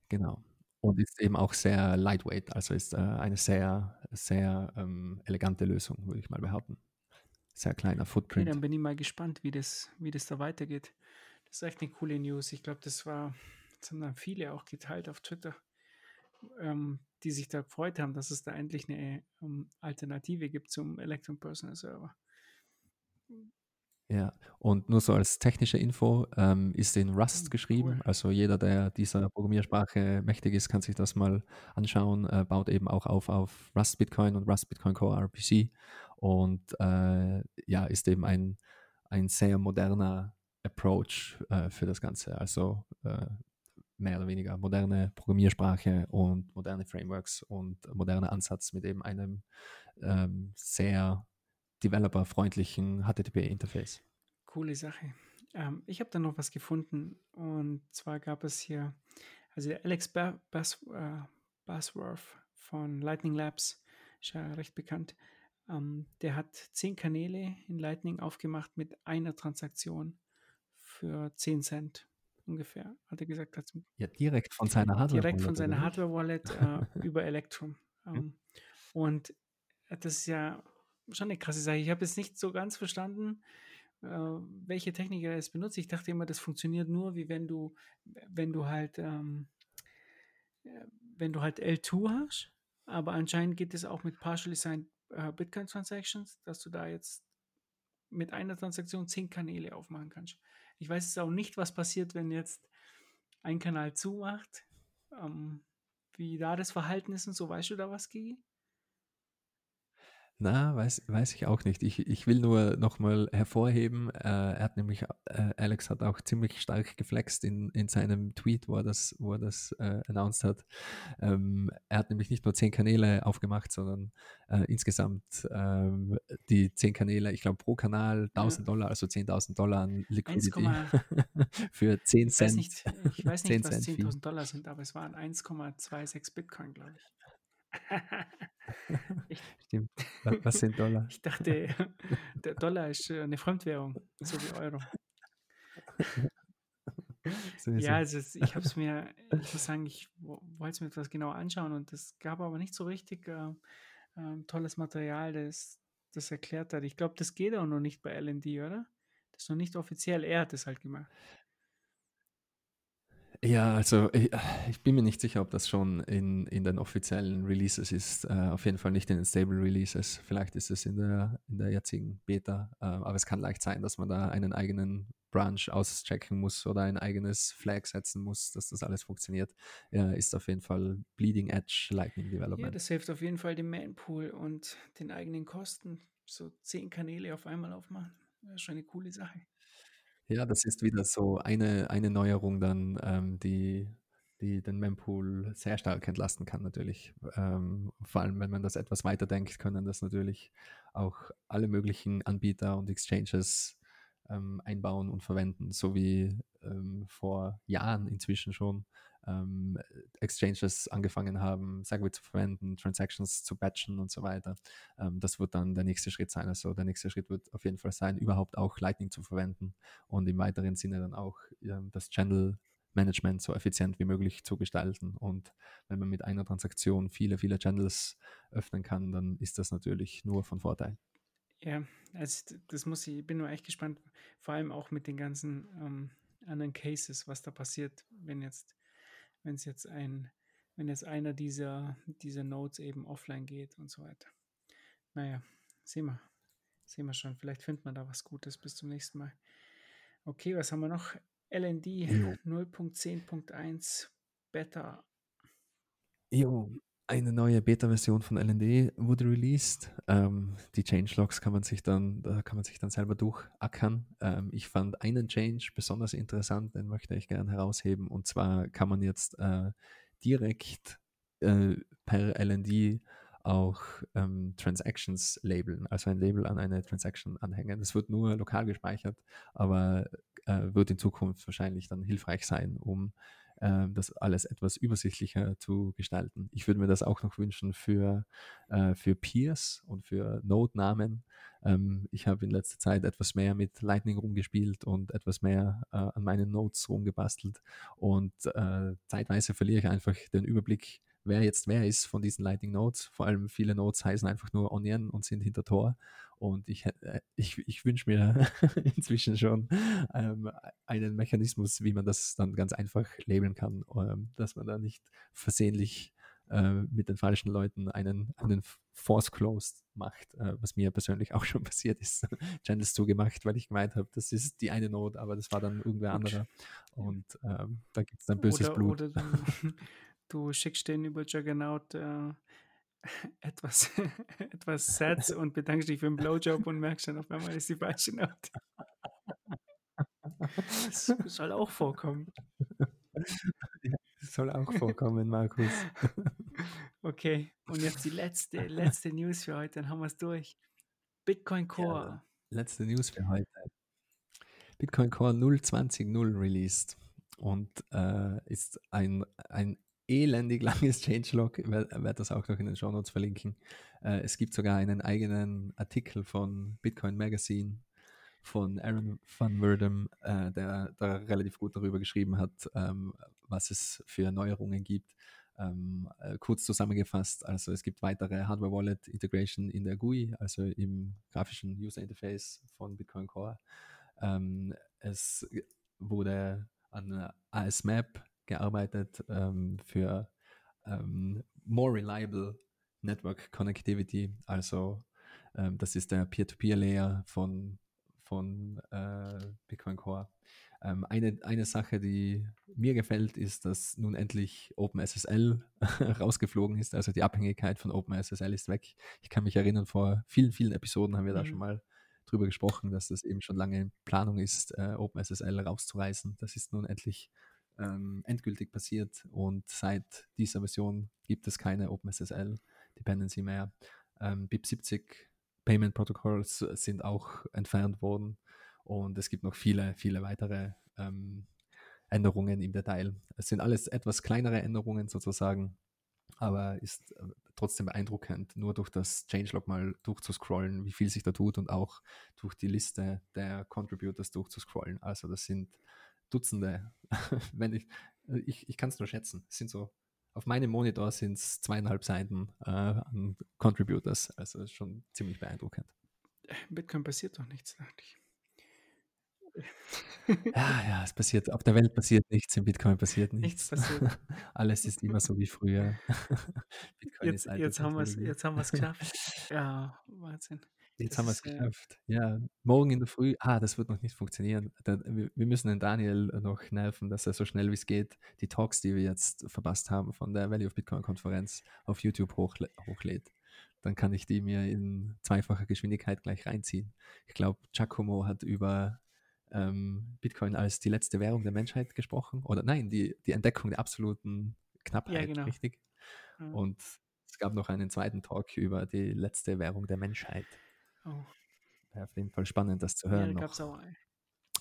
genau. Und ist eben auch sehr lightweight, also ist äh, eine sehr, sehr ähm, elegante Lösung, würde ich mal behaupten. Sehr kleiner Footprint. Okay, dann bin ich mal gespannt, wie das, wie das da weitergeht. Das ist echt eine coole News. Ich glaube, das war, das haben dann viele auch geteilt auf Twitter, ähm, die sich da gefreut haben, dass es da endlich eine ähm, Alternative gibt zum Electron Personal Server. Ja, und nur so als technische Info, ähm, ist in Rust hm, geschrieben. Cool. Also jeder, der dieser Programmiersprache mächtig ist, kann sich das mal anschauen. Äh, baut eben auch auf auf Rust Bitcoin und Rust Bitcoin Core RPC. Und äh, ja, ist eben ein, ein sehr moderner Approach äh, für das Ganze. Also äh, mehr oder weniger moderne Programmiersprache und moderne Frameworks und moderner Ansatz mit eben einem ähm, sehr developerfreundlichen HTTP-Interface. Coole Sache. Ähm, ich habe da noch was gefunden und zwar gab es hier, also Alex Bas äh, Basworth von Lightning Labs, ist ja recht bekannt, ähm, der hat zehn Kanäle in Lightning aufgemacht mit einer Transaktion für 10 Cent ungefähr, hat er gesagt. Hat ja, direkt von seiner Hardware-Wallet. Direkt von seiner Hardware-Wallet äh, über Electrum. Ähm, und das ist ja schon eine krasse Sache. Ich habe jetzt nicht so ganz verstanden, äh, welche Technik er jetzt benutzt. Ich dachte immer, das funktioniert nur, wie wenn du, wenn du halt, ähm, äh, wenn du halt L2 hast. Aber anscheinend geht es auch mit partially signed äh, Bitcoin Transactions, dass du da jetzt mit einer Transaktion zehn Kanäle aufmachen kannst. Ich weiß jetzt auch nicht, was passiert, wenn jetzt ein Kanal zumacht. Ähm, wie da das Verhalten ist und so. Weißt du da was, Gigi? Na, weiß, weiß ich auch nicht. Ich, ich will nur nochmal hervorheben, äh, er hat nämlich, äh, Alex hat auch ziemlich stark geflext in, in seinem Tweet, wo er das, wo er das äh, announced hat. Ähm, er hat nämlich nicht nur zehn Kanäle aufgemacht, sondern äh, insgesamt ähm, die zehn Kanäle, ich glaube pro Kanal 1000 ja. Dollar, also 10.000 Dollar an Liquidity für 10 Cent. Ich weiß nicht, ich weiß nicht was 10.000 Dollar sind, aber es waren 1,26 Bitcoin, glaube ich. Stimmt. Was sind Dollar? Ich dachte, der Dollar ist äh, eine Fremdwährung, so wie Euro. ja, also ich habe es mir, ich muss sagen, ich wollte es mir etwas genauer anschauen und es gab aber nicht so richtig äh, äh, tolles Material, das das erklärt hat. Ich glaube, das geht auch noch nicht bei LND, oder? Das ist noch nicht offiziell. Er hat es halt gemacht. Ja, also ich, ich, bin mir nicht sicher, ob das schon in, in den offiziellen Releases ist. Äh, auf jeden Fall nicht in den Stable Releases. Vielleicht ist es in der, in der jetzigen Beta. Äh, aber es kann leicht sein, dass man da einen eigenen Branch auschecken muss oder ein eigenes Flag setzen muss, dass das alles funktioniert. Äh, ist auf jeden Fall Bleeding Edge Lightning Development. Ja, das hilft auf jeden Fall dem Manpool und den eigenen Kosten. So zehn Kanäle auf einmal aufmachen. Das ist schon eine coole Sache. Ja, das ist wieder so eine, eine Neuerung dann, ähm, die, die den Mempool sehr stark entlasten kann natürlich. Ähm, vor allem, wenn man das etwas weiter denkt, können das natürlich auch alle möglichen Anbieter und Exchanges ähm, einbauen und verwenden, so wie ähm, vor Jahren inzwischen schon ähm, Exchanges angefangen haben, Segwit zu verwenden, Transactions zu batchen und so weiter. Ähm, das wird dann der nächste Schritt sein. Also der nächste Schritt wird auf jeden Fall sein, überhaupt auch Lightning zu verwenden und im weiteren Sinne dann auch ähm, das Channel Management so effizient wie möglich zu gestalten. Und wenn man mit einer Transaktion viele, viele Channels öffnen kann, dann ist das natürlich nur von Vorteil. Ja, also das muss ich, bin nur echt gespannt, vor allem auch mit den ganzen ähm, anderen Cases, was da passiert, wenn jetzt wenn es jetzt ein, wenn jetzt einer dieser, dieser Nodes eben offline geht und so weiter. Naja, sehen wir. Sehen wir schon. Vielleicht findet man da was Gutes. Bis zum nächsten Mal. Okay, was haben wir noch? LND 0.10.1 Beta. Jo, eine neue Beta-Version von LND wurde released. Ähm, die Changelogs kann man sich dann, da kann man sich dann selber durchackern. Ähm, ich fand einen Change besonders interessant, den möchte ich gerne herausheben. Und zwar kann man jetzt äh, direkt äh, per LND auch ähm, Transactions labeln, also ein Label an eine Transaction anhängen. Das wird nur lokal gespeichert, aber äh, wird in Zukunft wahrscheinlich dann hilfreich sein, um äh, das alles etwas übersichtlicher zu gestalten. Ich würde mir das auch noch wünschen für, äh, für Peers und für Node-Namen. Ähm, ich habe in letzter Zeit etwas mehr mit Lightning rumgespielt und etwas mehr äh, an meinen Nodes rumgebastelt und äh, zeitweise verliere ich einfach den Überblick, wer jetzt wer ist von diesen Lightning Nodes. Vor allem viele Nodes heißen einfach nur Onion und sind hinter Tor. Und ich, äh, ich, ich wünsche mir inzwischen schon ähm, einen Mechanismus, wie man das dann ganz einfach labeln kann, ähm, dass man da nicht versehentlich äh, mit den falschen Leuten einen, einen Force Closed macht, äh, was mir persönlich auch schon passiert ist. Channels zugemacht, weil ich gemeint habe, das ist die eine Not, aber das war dann irgendwer anderer. Und ähm, da gibt es dann böses oder, Blut. Oder du, schickst den über Juggernaut äh, etwas, etwas Sets und bedankst dich für den Blowjob und merkst dann auf einmal, ist die falsche Note. Das soll auch vorkommen. Ja, soll auch vorkommen, Markus. Okay, und jetzt die letzte, letzte News für heute, dann haben wir es durch. Bitcoin Core. Ja, letzte News für heute. Bitcoin Core 020.0 released und äh, ist ein, ein elendig langes Changelog. Werde das auch noch in den Show Notes verlinken. Äh, es gibt sogar einen eigenen Artikel von Bitcoin Magazine von Aaron van Werdum, äh, der da relativ gut darüber geschrieben hat, ähm, was es für Neuerungen gibt. Ähm, äh, kurz zusammengefasst, also es gibt weitere Hardware-Wallet-Integration in der GUI, also im grafischen User-Interface von Bitcoin Core. Ähm, es wurde an ASMAP gearbeitet ähm, für ähm, more reliable Network Connectivity. Also ähm, das ist der Peer-to-Peer-Layer von, von äh, Bitcoin Core. Ähm, eine, eine Sache, die mir gefällt, ist, dass nun endlich OpenSSL rausgeflogen ist. Also die Abhängigkeit von OpenSSL ist weg. Ich kann mich erinnern, vor vielen, vielen Episoden haben wir mhm. da schon mal drüber gesprochen, dass das eben schon lange in Planung ist, äh, OpenSSL rauszureißen. Das ist nun endlich ähm, endgültig passiert und seit dieser Version gibt es keine OpenSSL Dependency mehr. Ähm, BIP70 Payment Protocols sind auch entfernt worden und es gibt noch viele, viele weitere ähm, Änderungen im Detail. Es sind alles etwas kleinere Änderungen sozusagen, aber ist äh, trotzdem beeindruckend, nur durch das Changelog mal durchzuscrollen, wie viel sich da tut und auch durch die Liste der Contributors durchzuscrollen. Also das sind Dutzende, wenn ich, ich, ich kann es nur schätzen. Es sind so, auf meinem Monitor sind es zweieinhalb Seiten äh, an Contributors. Also ist schon ziemlich beeindruckend. Im Bitcoin passiert doch nichts, dachte ich. Ja, ja, es passiert, auf der Welt passiert nichts, im Bitcoin passiert nichts. Nichts passiert. Alles ist immer so wie früher. jetzt, jetzt, haben jetzt haben wir es geschafft. Ja, Wahnsinn. Jetzt haben wir es geschafft. Ja, morgen in der Früh. Ah, das wird noch nicht funktionieren. wir, müssen den Daniel noch nerven, dass er so schnell wie es geht die Talks, die wir jetzt verpasst haben von der Value of Bitcoin Konferenz auf YouTube hochlä hochlädt. Dann kann ich die mir in zweifacher Geschwindigkeit gleich reinziehen. Ich glaube, Giacomo hat über ähm, Bitcoin als die letzte Währung der Menschheit gesprochen. Oder nein, die, die Entdeckung der absoluten Knappheit, ja, genau. richtig? Ja. Und es gab noch einen zweiten Talk über die letzte Währung der Menschheit. Oh. Wäre auf jeden Fall spannend, das zu hören. Ja, noch. Auch,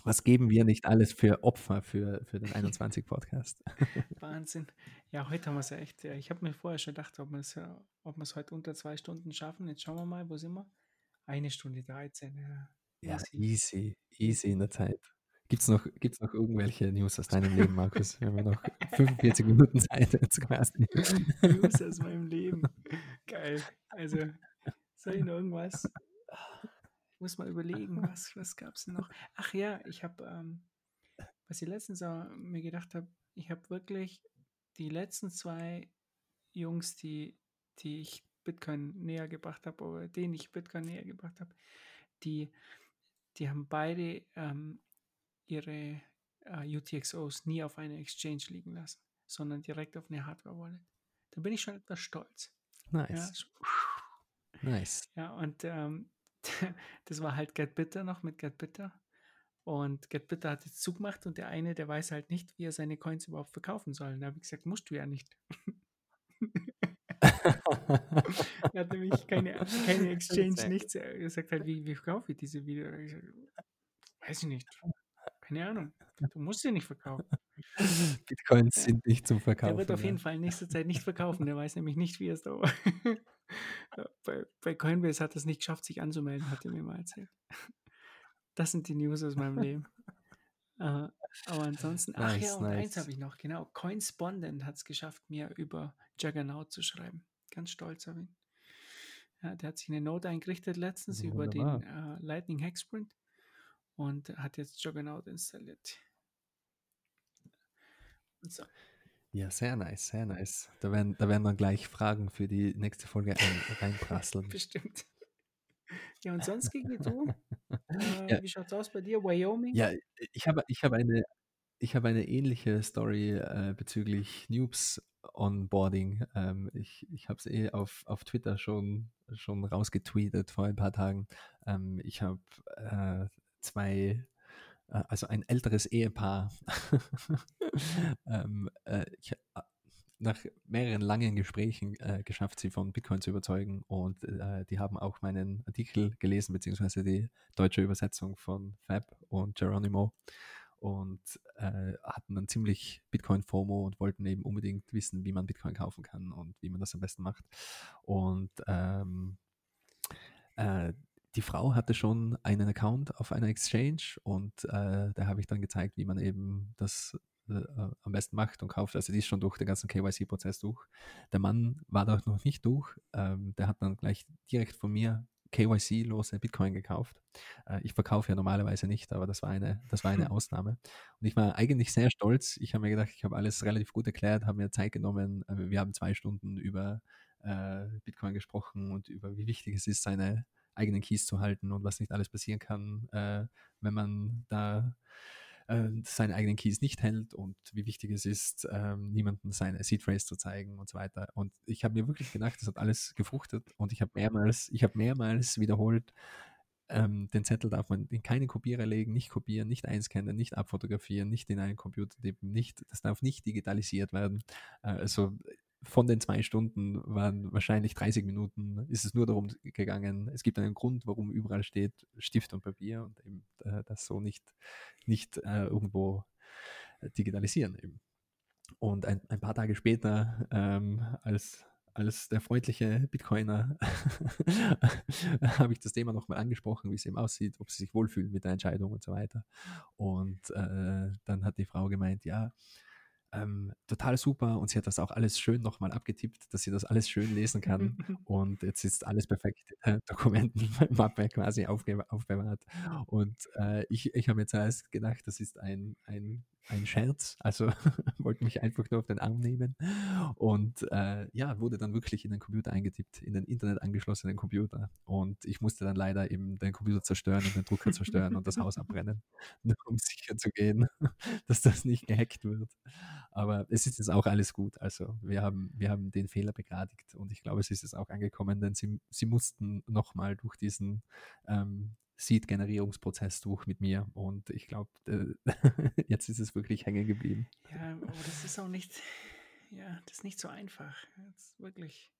Was geben wir nicht alles für Opfer für, für den 21-Podcast? Wahnsinn. Ja, heute haben wir es ja echt. Ich habe mir vorher schon gedacht, ob wir es ob heute unter zwei Stunden schaffen. Jetzt schauen wir mal, wo sind wir? Eine Stunde 13. Ja, ja easy, easy in der Zeit. Gibt es noch, gibt's noch irgendwelche News aus deinem Leben, Markus? Wir haben noch 45 Minuten Zeit quasi. News aus meinem Leben. Geil. Also, soll ich noch irgendwas? Ich muss mal überlegen, was, was gab es noch? Ach ja, ich habe, ähm, was ich letztens auch mir gedacht habe, ich habe wirklich die letzten zwei Jungs, die, die ich Bitcoin näher gebracht habe, oder denen ich Bitcoin näher gebracht habe, die, die haben beide ähm, ihre äh, UTXOs nie auf einer Exchange liegen lassen, sondern direkt auf eine Hardware-Wallet. da bin ich schon etwas stolz. Nice. Ja, so, Nice. ja und ähm, das war halt Get Bitter noch mit Get Bitter. Und Get Bitter hat jetzt zugemacht und der eine, der weiß halt nicht, wie er seine Coins überhaupt verkaufen soll. Und da habe ich gesagt, musst du ja nicht. er hat nämlich keine, keine Exchange, nichts. Er sagt halt, wie, wie verkaufe ich diese wieder? Ich sag, weiß ich nicht. Keine Ahnung. Du musst sie nicht verkaufen. Bitcoins sind nicht zum Verkaufen. Der wird auf jeden Fall in nächster Zeit nicht verkaufen. Der weiß nämlich nicht, wie er es da. bei, bei Coinbase hat er es nicht geschafft, sich anzumelden, hat er mir mal erzählt. Das sind die News aus meinem Leben. Äh, aber ansonsten, ach ja, Nice, und eins nice. habe ich noch, genau. Coinspondent hat es geschafft, mir über Juggernaut zu schreiben. Ganz stolz auf ihn. Ja, der hat sich eine Note eingerichtet letztens über den Wunderbar. äh, Lightning Hexprint und hat jetzt Juggernaut installiert. So. Ja, sehr nice, sehr nice. Da werden, da werden dann gleich Fragen für die nächste Folge ein, reinprasseln. Bestimmt. Ja, und sonst, Gigi, du? Äh, Ja. Wie schaut's aus bei dir? Wyoming? Ja, ich habe, ich habe eine, ich habe eine ähnliche Story äh, bezüglich Noobs Onboarding. Ähm, ich ich habe es eh auf, auf Twitter schon, schon rausgetweetet vor ein paar Tagen. Ähm, ich habe äh, zwei, äh, also ein älteres Ehepaar, ähm, äh, ich, äh, nach mehreren langen Gesprächen äh, geschafft, sie von Bitcoin zu überzeugen und äh, die haben auch meinen Artikel gelesen, beziehungsweise die deutsche Übersetzung von Fab und Geronimo und äh, hatten dann ziemlich Bitcoin-FOMO und wollten eben unbedingt wissen, wie man Bitcoin kaufen kann und wie man das am besten macht. Und ähm, äh, die Frau hatte schon einen Account auf einer Exchange und äh, da habe ich dann gezeigt, wie man eben das äh, am besten macht und kauft. Also die ist schon durch den ganzen KYC-Prozess durch. Der Mann war da noch nicht durch. Ähm, der hat dann gleich direkt von mir KYC-lose Bitcoin gekauft. Äh, ich verkaufe ja normalerweise nicht, aber das war eine, das war eine Hm. Ausnahme. Und ich war eigentlich sehr stolz. Ich habe mir gedacht, ich habe alles relativ gut erklärt, habe mir Zeit genommen. Äh, Wir haben zwei Stunden über äh, Bitcoin gesprochen und über wie wichtig es ist, seine eigenen Keys zu halten und was nicht alles passieren kann, äh, wenn man da äh, seine eigenen Keys nicht hält und wie wichtig es ist, ähm, niemandem seine Seed Phrase zu zeigen und so weiter. Und ich habe mir wirklich gedacht, das hat alles gefruchtet und ich habe mehrmals, ich habe mehrmals wiederholt, ähm, den Zettel darf man in keine Kopierer legen, nicht kopieren, nicht einscannen, nicht abfotografieren, nicht in einen Computer tippen, nicht, das darf nicht digitalisiert werden. Äh, also von den zwei Stunden waren wahrscheinlich 30 Minuten, ist es nur darum gegangen, es gibt einen Grund, warum überall steht Stift und Papier und eben äh, das so nicht, nicht äh, irgendwo äh, digitalisieren eben. Und ein, ein paar Tage später, ähm, als, als der freundliche Bitcoiner, habe ich das Thema nochmal angesprochen, wie es eben aussieht, ob sie sich wohlfühlen mit der Entscheidung und so weiter. Und äh, dann hat die Frau gemeint, ja, ähm, total super und sie hat das auch alles schön nochmal abgetippt, dass sie das alles schön lesen kann. Und jetzt ist alles perfekt der Dokumentenmappe quasi aufbewahrt. Und äh, ich, ich habe jetzt erst gedacht, das ist ein, ein, ein Scherz, also wollte mich einfach nur auf den Arm nehmen und äh, ja, wurde dann wirklich in den Computer eingetippt, in den Internet angeschlossenen Computer und ich musste dann leider eben den Computer zerstören und den Drucker zerstören und das Haus abbrennen, nur um sicher zu gehen, dass das nicht gehackt wird. Aber es ist jetzt auch alles gut. Also wir haben, wir haben den Fehler begradigt und ich glaube, es ist jetzt auch angekommen, denn sie, sie mussten nochmal durch diesen ähm, Seed-Generierungsprozess durch mit mir und ich glaube, äh, jetzt ist es wirklich hängen geblieben. Ja, aber das ist auch nicht, ja, das ist nicht so einfach. Ist wirklich.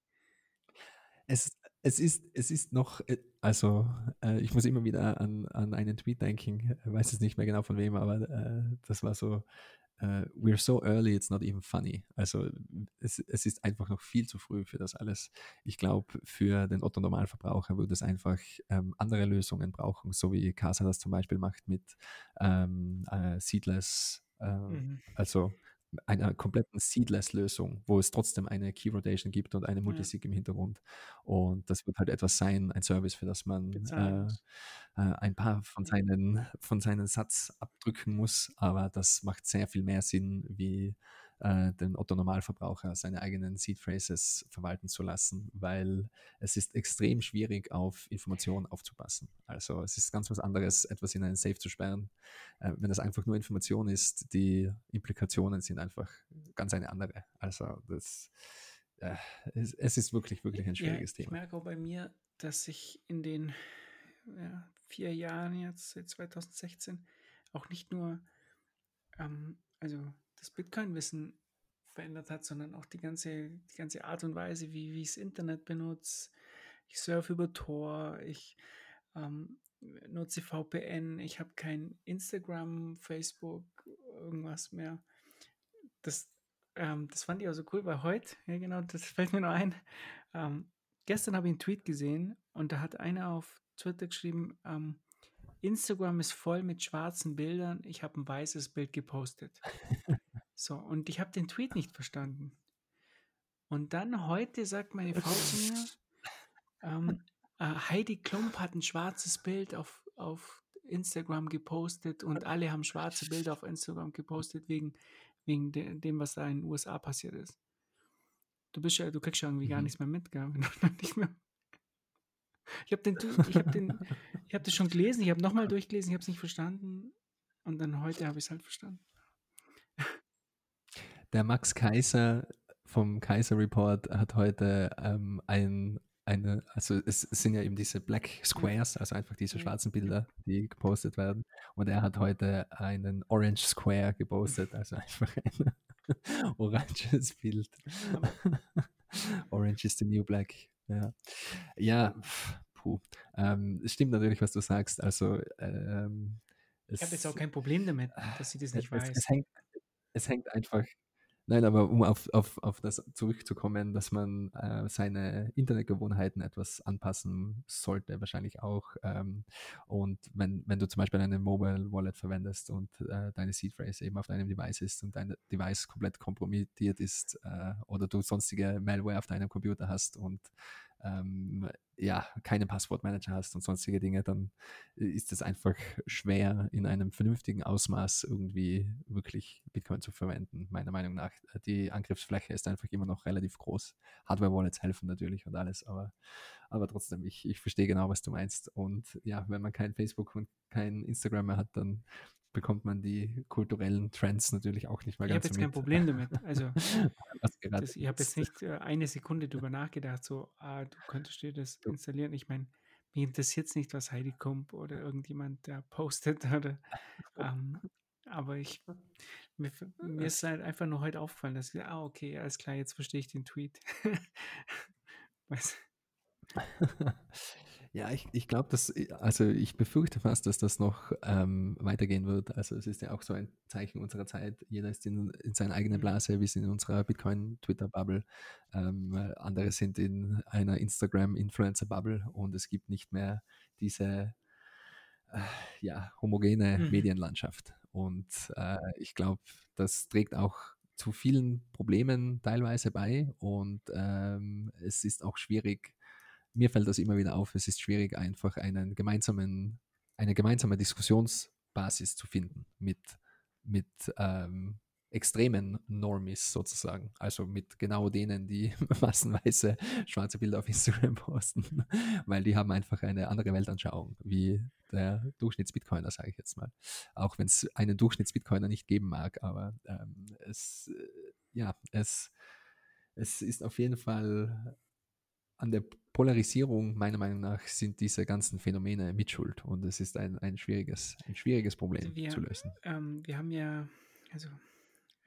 Es, es, ist, es ist noch, äh, also äh, ich muss immer wieder an, an einen Tweet denken, ich weiß es nicht mehr genau von wem, aber äh, das war so, äh, we're so early, it's not even funny. Also es, es ist einfach noch viel zu früh für das alles. Ich glaube, für den Otto-Normalverbraucher würde es einfach ähm, andere Lösungen brauchen, so wie Casa das zum Beispiel macht mit ähm, äh, Seedless, äh, Mhm. also einer kompletten Seedless-Lösung, wo es trotzdem eine Key Rotation gibt und eine Multisig im Hintergrund. Und das wird halt etwas sein, ein Service, für das man äh, äh, ein paar von seinen, von seinen Satz abdrücken muss, aber das macht sehr viel mehr Sinn, wie äh, den Otto-Normalverbraucher seine eigenen Seed Phrases verwalten zu lassen, weil es ist extrem schwierig, auf Informationen aufzupassen. Also es ist ganz was anderes, etwas in einen Safe zu sperren. Äh, wenn das einfach nur Information ist, die Implikationen sind einfach ganz eine andere. Also das äh, es, es, ist wirklich, wirklich ein schwieriges ja, Thema. Ich merke auch bei mir, dass ich in den ja, vier Jahren jetzt, seit 2016, auch nicht nur ähm, also das Bitcoin-Wissen verändert hat, sondern auch die ganze, die ganze Art und Weise, wie, wie ich das Internet benutze. Ich surfe über Tor, ich ähm, nutze VPN, ich habe kein Instagram, Facebook, irgendwas mehr. Das, ähm, das fand ich auch so cool, weil heute, ja genau, das fällt mir noch ein. Ähm, gestern habe ich einen Tweet gesehen und da hat einer auf Twitter geschrieben, ähm, Instagram ist voll mit schwarzen Bildern. Ich habe ein weißes Bild gepostet. so, und ich habe den Tweet nicht verstanden. Und dann heute sagt meine Frau zu mir, ähm, äh, Heidi Klump hat ein schwarzes Bild auf, auf Instagram gepostet und alle haben schwarze Bilder auf Instagram gepostet wegen, wegen de, dem, was da in den USA passiert ist. Du bist ja, du kriegst ja irgendwie mhm. gar nichts mehr mit, gell? nicht mehr ich habe den, ich habe den, ich habe das schon gelesen, ich habe nochmal durchgelesen, ich habe es nicht verstanden und dann heute habe ich es halt verstanden. Der Max Kaiser vom Kaiser Report hat heute ähm, ein, eine, also es sind ja eben diese Black Squares, also einfach diese schwarzen Bilder, die gepostet werden. Und er hat heute einen Orange Square gepostet, also einfach ein oranges Bild. Orange is the new black. Ja, ja puh. Ähm, es stimmt natürlich, was du sagst. Also, ähm, ich habe jetzt auch kein Problem damit, dass sie das nicht es, weiß. Es hängt, es hängt einfach Nein, aber um auf, auf, auf das zurückzukommen, dass man äh, seine Internetgewohnheiten etwas anpassen sollte, wahrscheinlich auch. Ähm, und wenn, wenn du zum Beispiel eine Mobile Wallet verwendest und äh, deine Seed Phrase eben auf deinem Device ist und dein Device komplett kompromittiert ist äh, oder du sonstige Malware auf deinem Computer hast und ähm, ja, keinen Passwortmanager hast und sonstige Dinge, dann ist es einfach schwer, in einem vernünftigen Ausmaß irgendwie wirklich Bitcoin zu verwenden, meiner Meinung nach. Die Angriffsfläche ist einfach immer noch relativ groß. Hardware-Wallets helfen natürlich und alles, aber, aber trotzdem, ich, ich verstehe genau, was du meinst. Und ja, wenn man kein Facebook und kein Instagram mehr hat, dann bekommt man die kulturellen Trends natürlich auch nicht mehr ich ganz Ich habe jetzt kein Problem damit. Also das, ich habe jetzt nicht äh, eine Sekunde drüber nachgedacht, so, ah, du könntest dir das installieren. Ich meine, mich interessiert es nicht, was Heidi Kump oder irgendjemand da postet. Oder, ähm, aber ich, mir, mir, ist halt einfach nur heute aufgefallen, dass ich, ah, okay, alles klar, jetzt verstehe ich den Tweet. Ja, ich, ich glaube, dass, äh, also ich befürchte fast, dass das noch ähm, weitergehen wird. Also es ist ja auch so ein Zeichen unserer Zeit. Jeder ist in, in seiner eigenen mhm. Blase. Wir sind in unserer Bitcoin-Twitter-Bubble. Ähm, andere sind in einer Instagram-Influencer-Bubble und es gibt nicht mehr diese äh, ja, homogene mhm. Medienlandschaft. Und äh, ich glaube, das trägt auch zu vielen Problemen teilweise bei und ähm, es ist auch schwierig, mir fällt das immer wieder auf, es ist schwierig, einfach einen gemeinsamen, eine gemeinsame Diskussionsbasis zu finden mit, mit ähm, extremen Normis sozusagen. Also mit genau denen, die massenweise schwarze Bilder auf Instagram posten, weil die haben einfach eine andere Weltanschauung wie der Durchschnitts-Bitcoiner, sage ich jetzt mal. Auch wenn es einen Durchschnitts-Bitcoiner nicht geben mag, aber ähm, es, äh, ja, es, es ist auf jeden Fall an der Polarisierung, meiner Meinung nach, sind diese ganzen Phänomene mitschuld und es ist ein, ein, schwieriges, ein schwieriges Problem also wir, zu lösen. Ähm, wir haben ja, also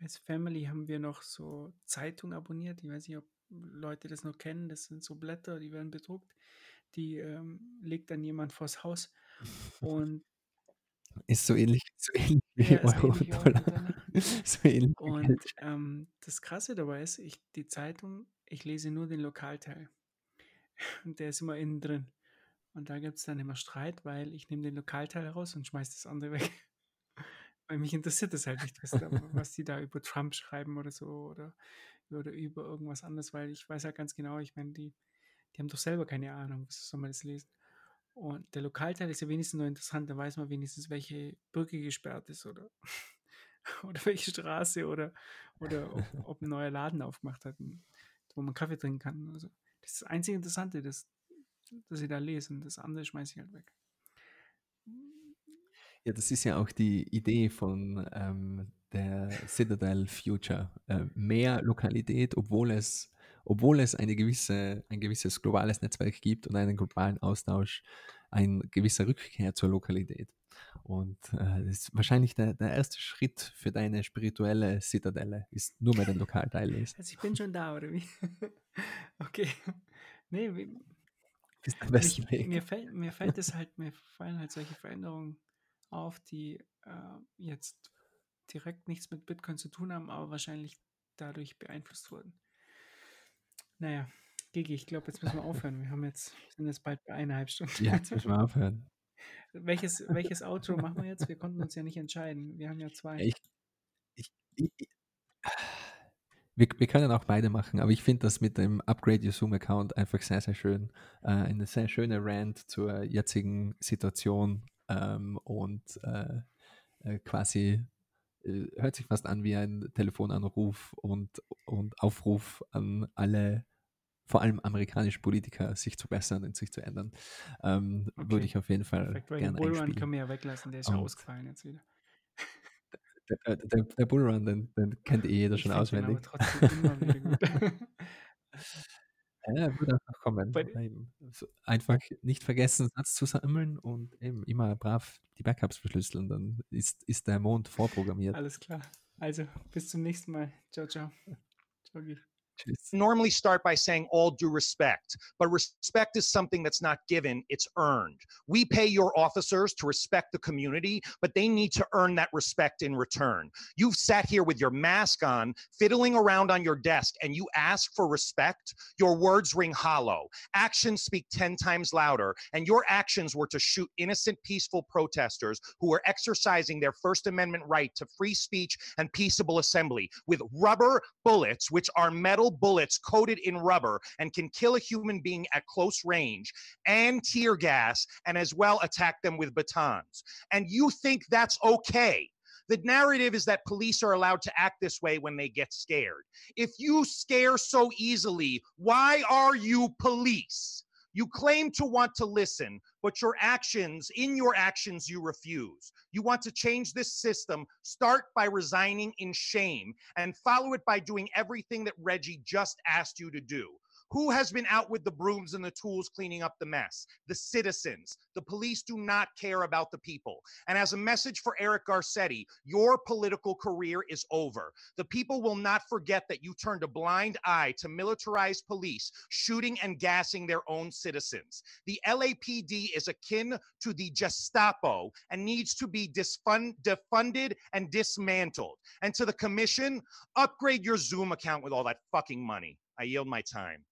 als Family haben wir noch so Zeitungen abonniert. Ich weiß nicht, ob Leute das noch kennen. Das sind so Blätter, die werden bedruckt. Die ähm, legt dann jemand vors Haus und ist so ähnlich, so ähnlich wie ja, Euro ähnlich Dollar. so ähnlich und ähm, das Krasse dabei ist, ich, die Zeitung, ich lese nur den Lokalteil. Und der ist immer innen drin. Und da gibt es dann immer Streit, weil ich nehme den Lokalteil raus und schmeiße das andere weg. weil mich interessiert das halt nicht, was, da, was die da über Trump schreiben oder so oder, oder über irgendwas anderes, weil ich weiß ja ganz genau, ich meine, die, die haben doch selber keine Ahnung, was soll man das lesen? Und der Lokalteil ist ja wenigstens nur interessant, da weiß man wenigstens, welche Brücke gesperrt ist oder, oder welche Straße oder, oder ob, ob, ein neuer Laden aufgemacht hat, wo man Kaffee trinken kann. Also. Das ist das einzige Interessante, das, das ich da lese. Und das andere schmeiße ich halt weg. Ja, das ist ja auch die Idee von ähm, der Citadel Future. Äh, mehr Lokalität, obwohl es, obwohl es eine gewisse, ein gewisses globales Netzwerk gibt und einen globalen Austausch, ein gewisser Rückkehr zur Lokalität. Und äh, das ist wahrscheinlich der, der erste Schritt für deine spirituelle Zitadelle, ist nur mehr den Lokalteil lesen. Also ich bin schon da, oder wie? okay. Nee, wie, Ist der beste Weg. mir, fällt, mir fällt es halt, mir fallen halt solche Veränderungen auf, die äh, jetzt direkt nichts mit Bitcoin zu tun haben, aber wahrscheinlich dadurch beeinflusst wurden. Naja, Gigi, ich glaube, jetzt müssen wir aufhören. Wir haben jetzt, sind jetzt bald bei eineinhalb Stunden. Ja, jetzt müssen wir aufhören. Welches, welches Outro machen wir jetzt? Wir konnten uns ja nicht entscheiden. Wir haben ja zwei. Ich, ich, ich, wir, wir können auch beide machen, aber ich finde das mit dem Upgrade Your Zoom-Account einfach sehr, sehr schön. Äh, eine sehr schöne Rant zur jetzigen Situation ähm, und äh, äh, quasi äh, hört sich fast an wie ein Telefonanruf und, und Aufruf an alle, vor allem amerikanische Politiker, sich zu bessern und sich zu ändern. Ähm, Würde Okay, ich auf jeden Fall Perfekt, gerne Bullrun einspielen. können wir ja weglassen, der ist ja ausgefallen jetzt wieder. Der, der, der Bullrun, den, den kennt eh jeder Ich schon find den aber auswendig. trotzdem immer wieder gut. Ja, wird noch kommen. Bei- Eben. So, einfach nicht vergessen, Satz zu sammeln und eben immer brav die Backups verschlüsseln, dann ist, ist der Mond vorprogrammiert. Alles klar. Also, bis zum nächsten Mal. Ciao, ciao. Ciao, Guy. Normally start by saying all due respect, but respect is something that's not given, it's earned. We pay your officers to respect the community, but they need to earn that respect in return. You've sat here with your mask on, fiddling around on your desk, and you ask for respect. Your words ring hollow. Actions speak 10 times louder, and your actions were to shoot innocent, peaceful protesters who were exercising their First Amendment right to free speech and peaceable assembly with rubber bullets, which are metal bullets coated in rubber and can kill a human being at close range, and tear gas, and as well attack them with batons. And you think that's okay. The narrative is that police are allowed to act this way when they get scared. If you scare so easily, why are you police? You claim to want to listen, but your actions, in your actions, you refuse. You want to change this system. Start by resigning in shame and follow it by doing everything that Reggie just asked you to do. Who has been out with the brooms and the tools cleaning up the mess? The citizens. The police do not care about the people. And as a message for Eric Garcetti, your political career is over. The people will not forget that you turned a blind eye to militarized police shooting and gassing their own citizens. The LAPD is akin to the Gestapo and needs to be disfund- defunded and dismantled. And to the commission, upgrade your Zoom account with all that fucking money. I yield my time.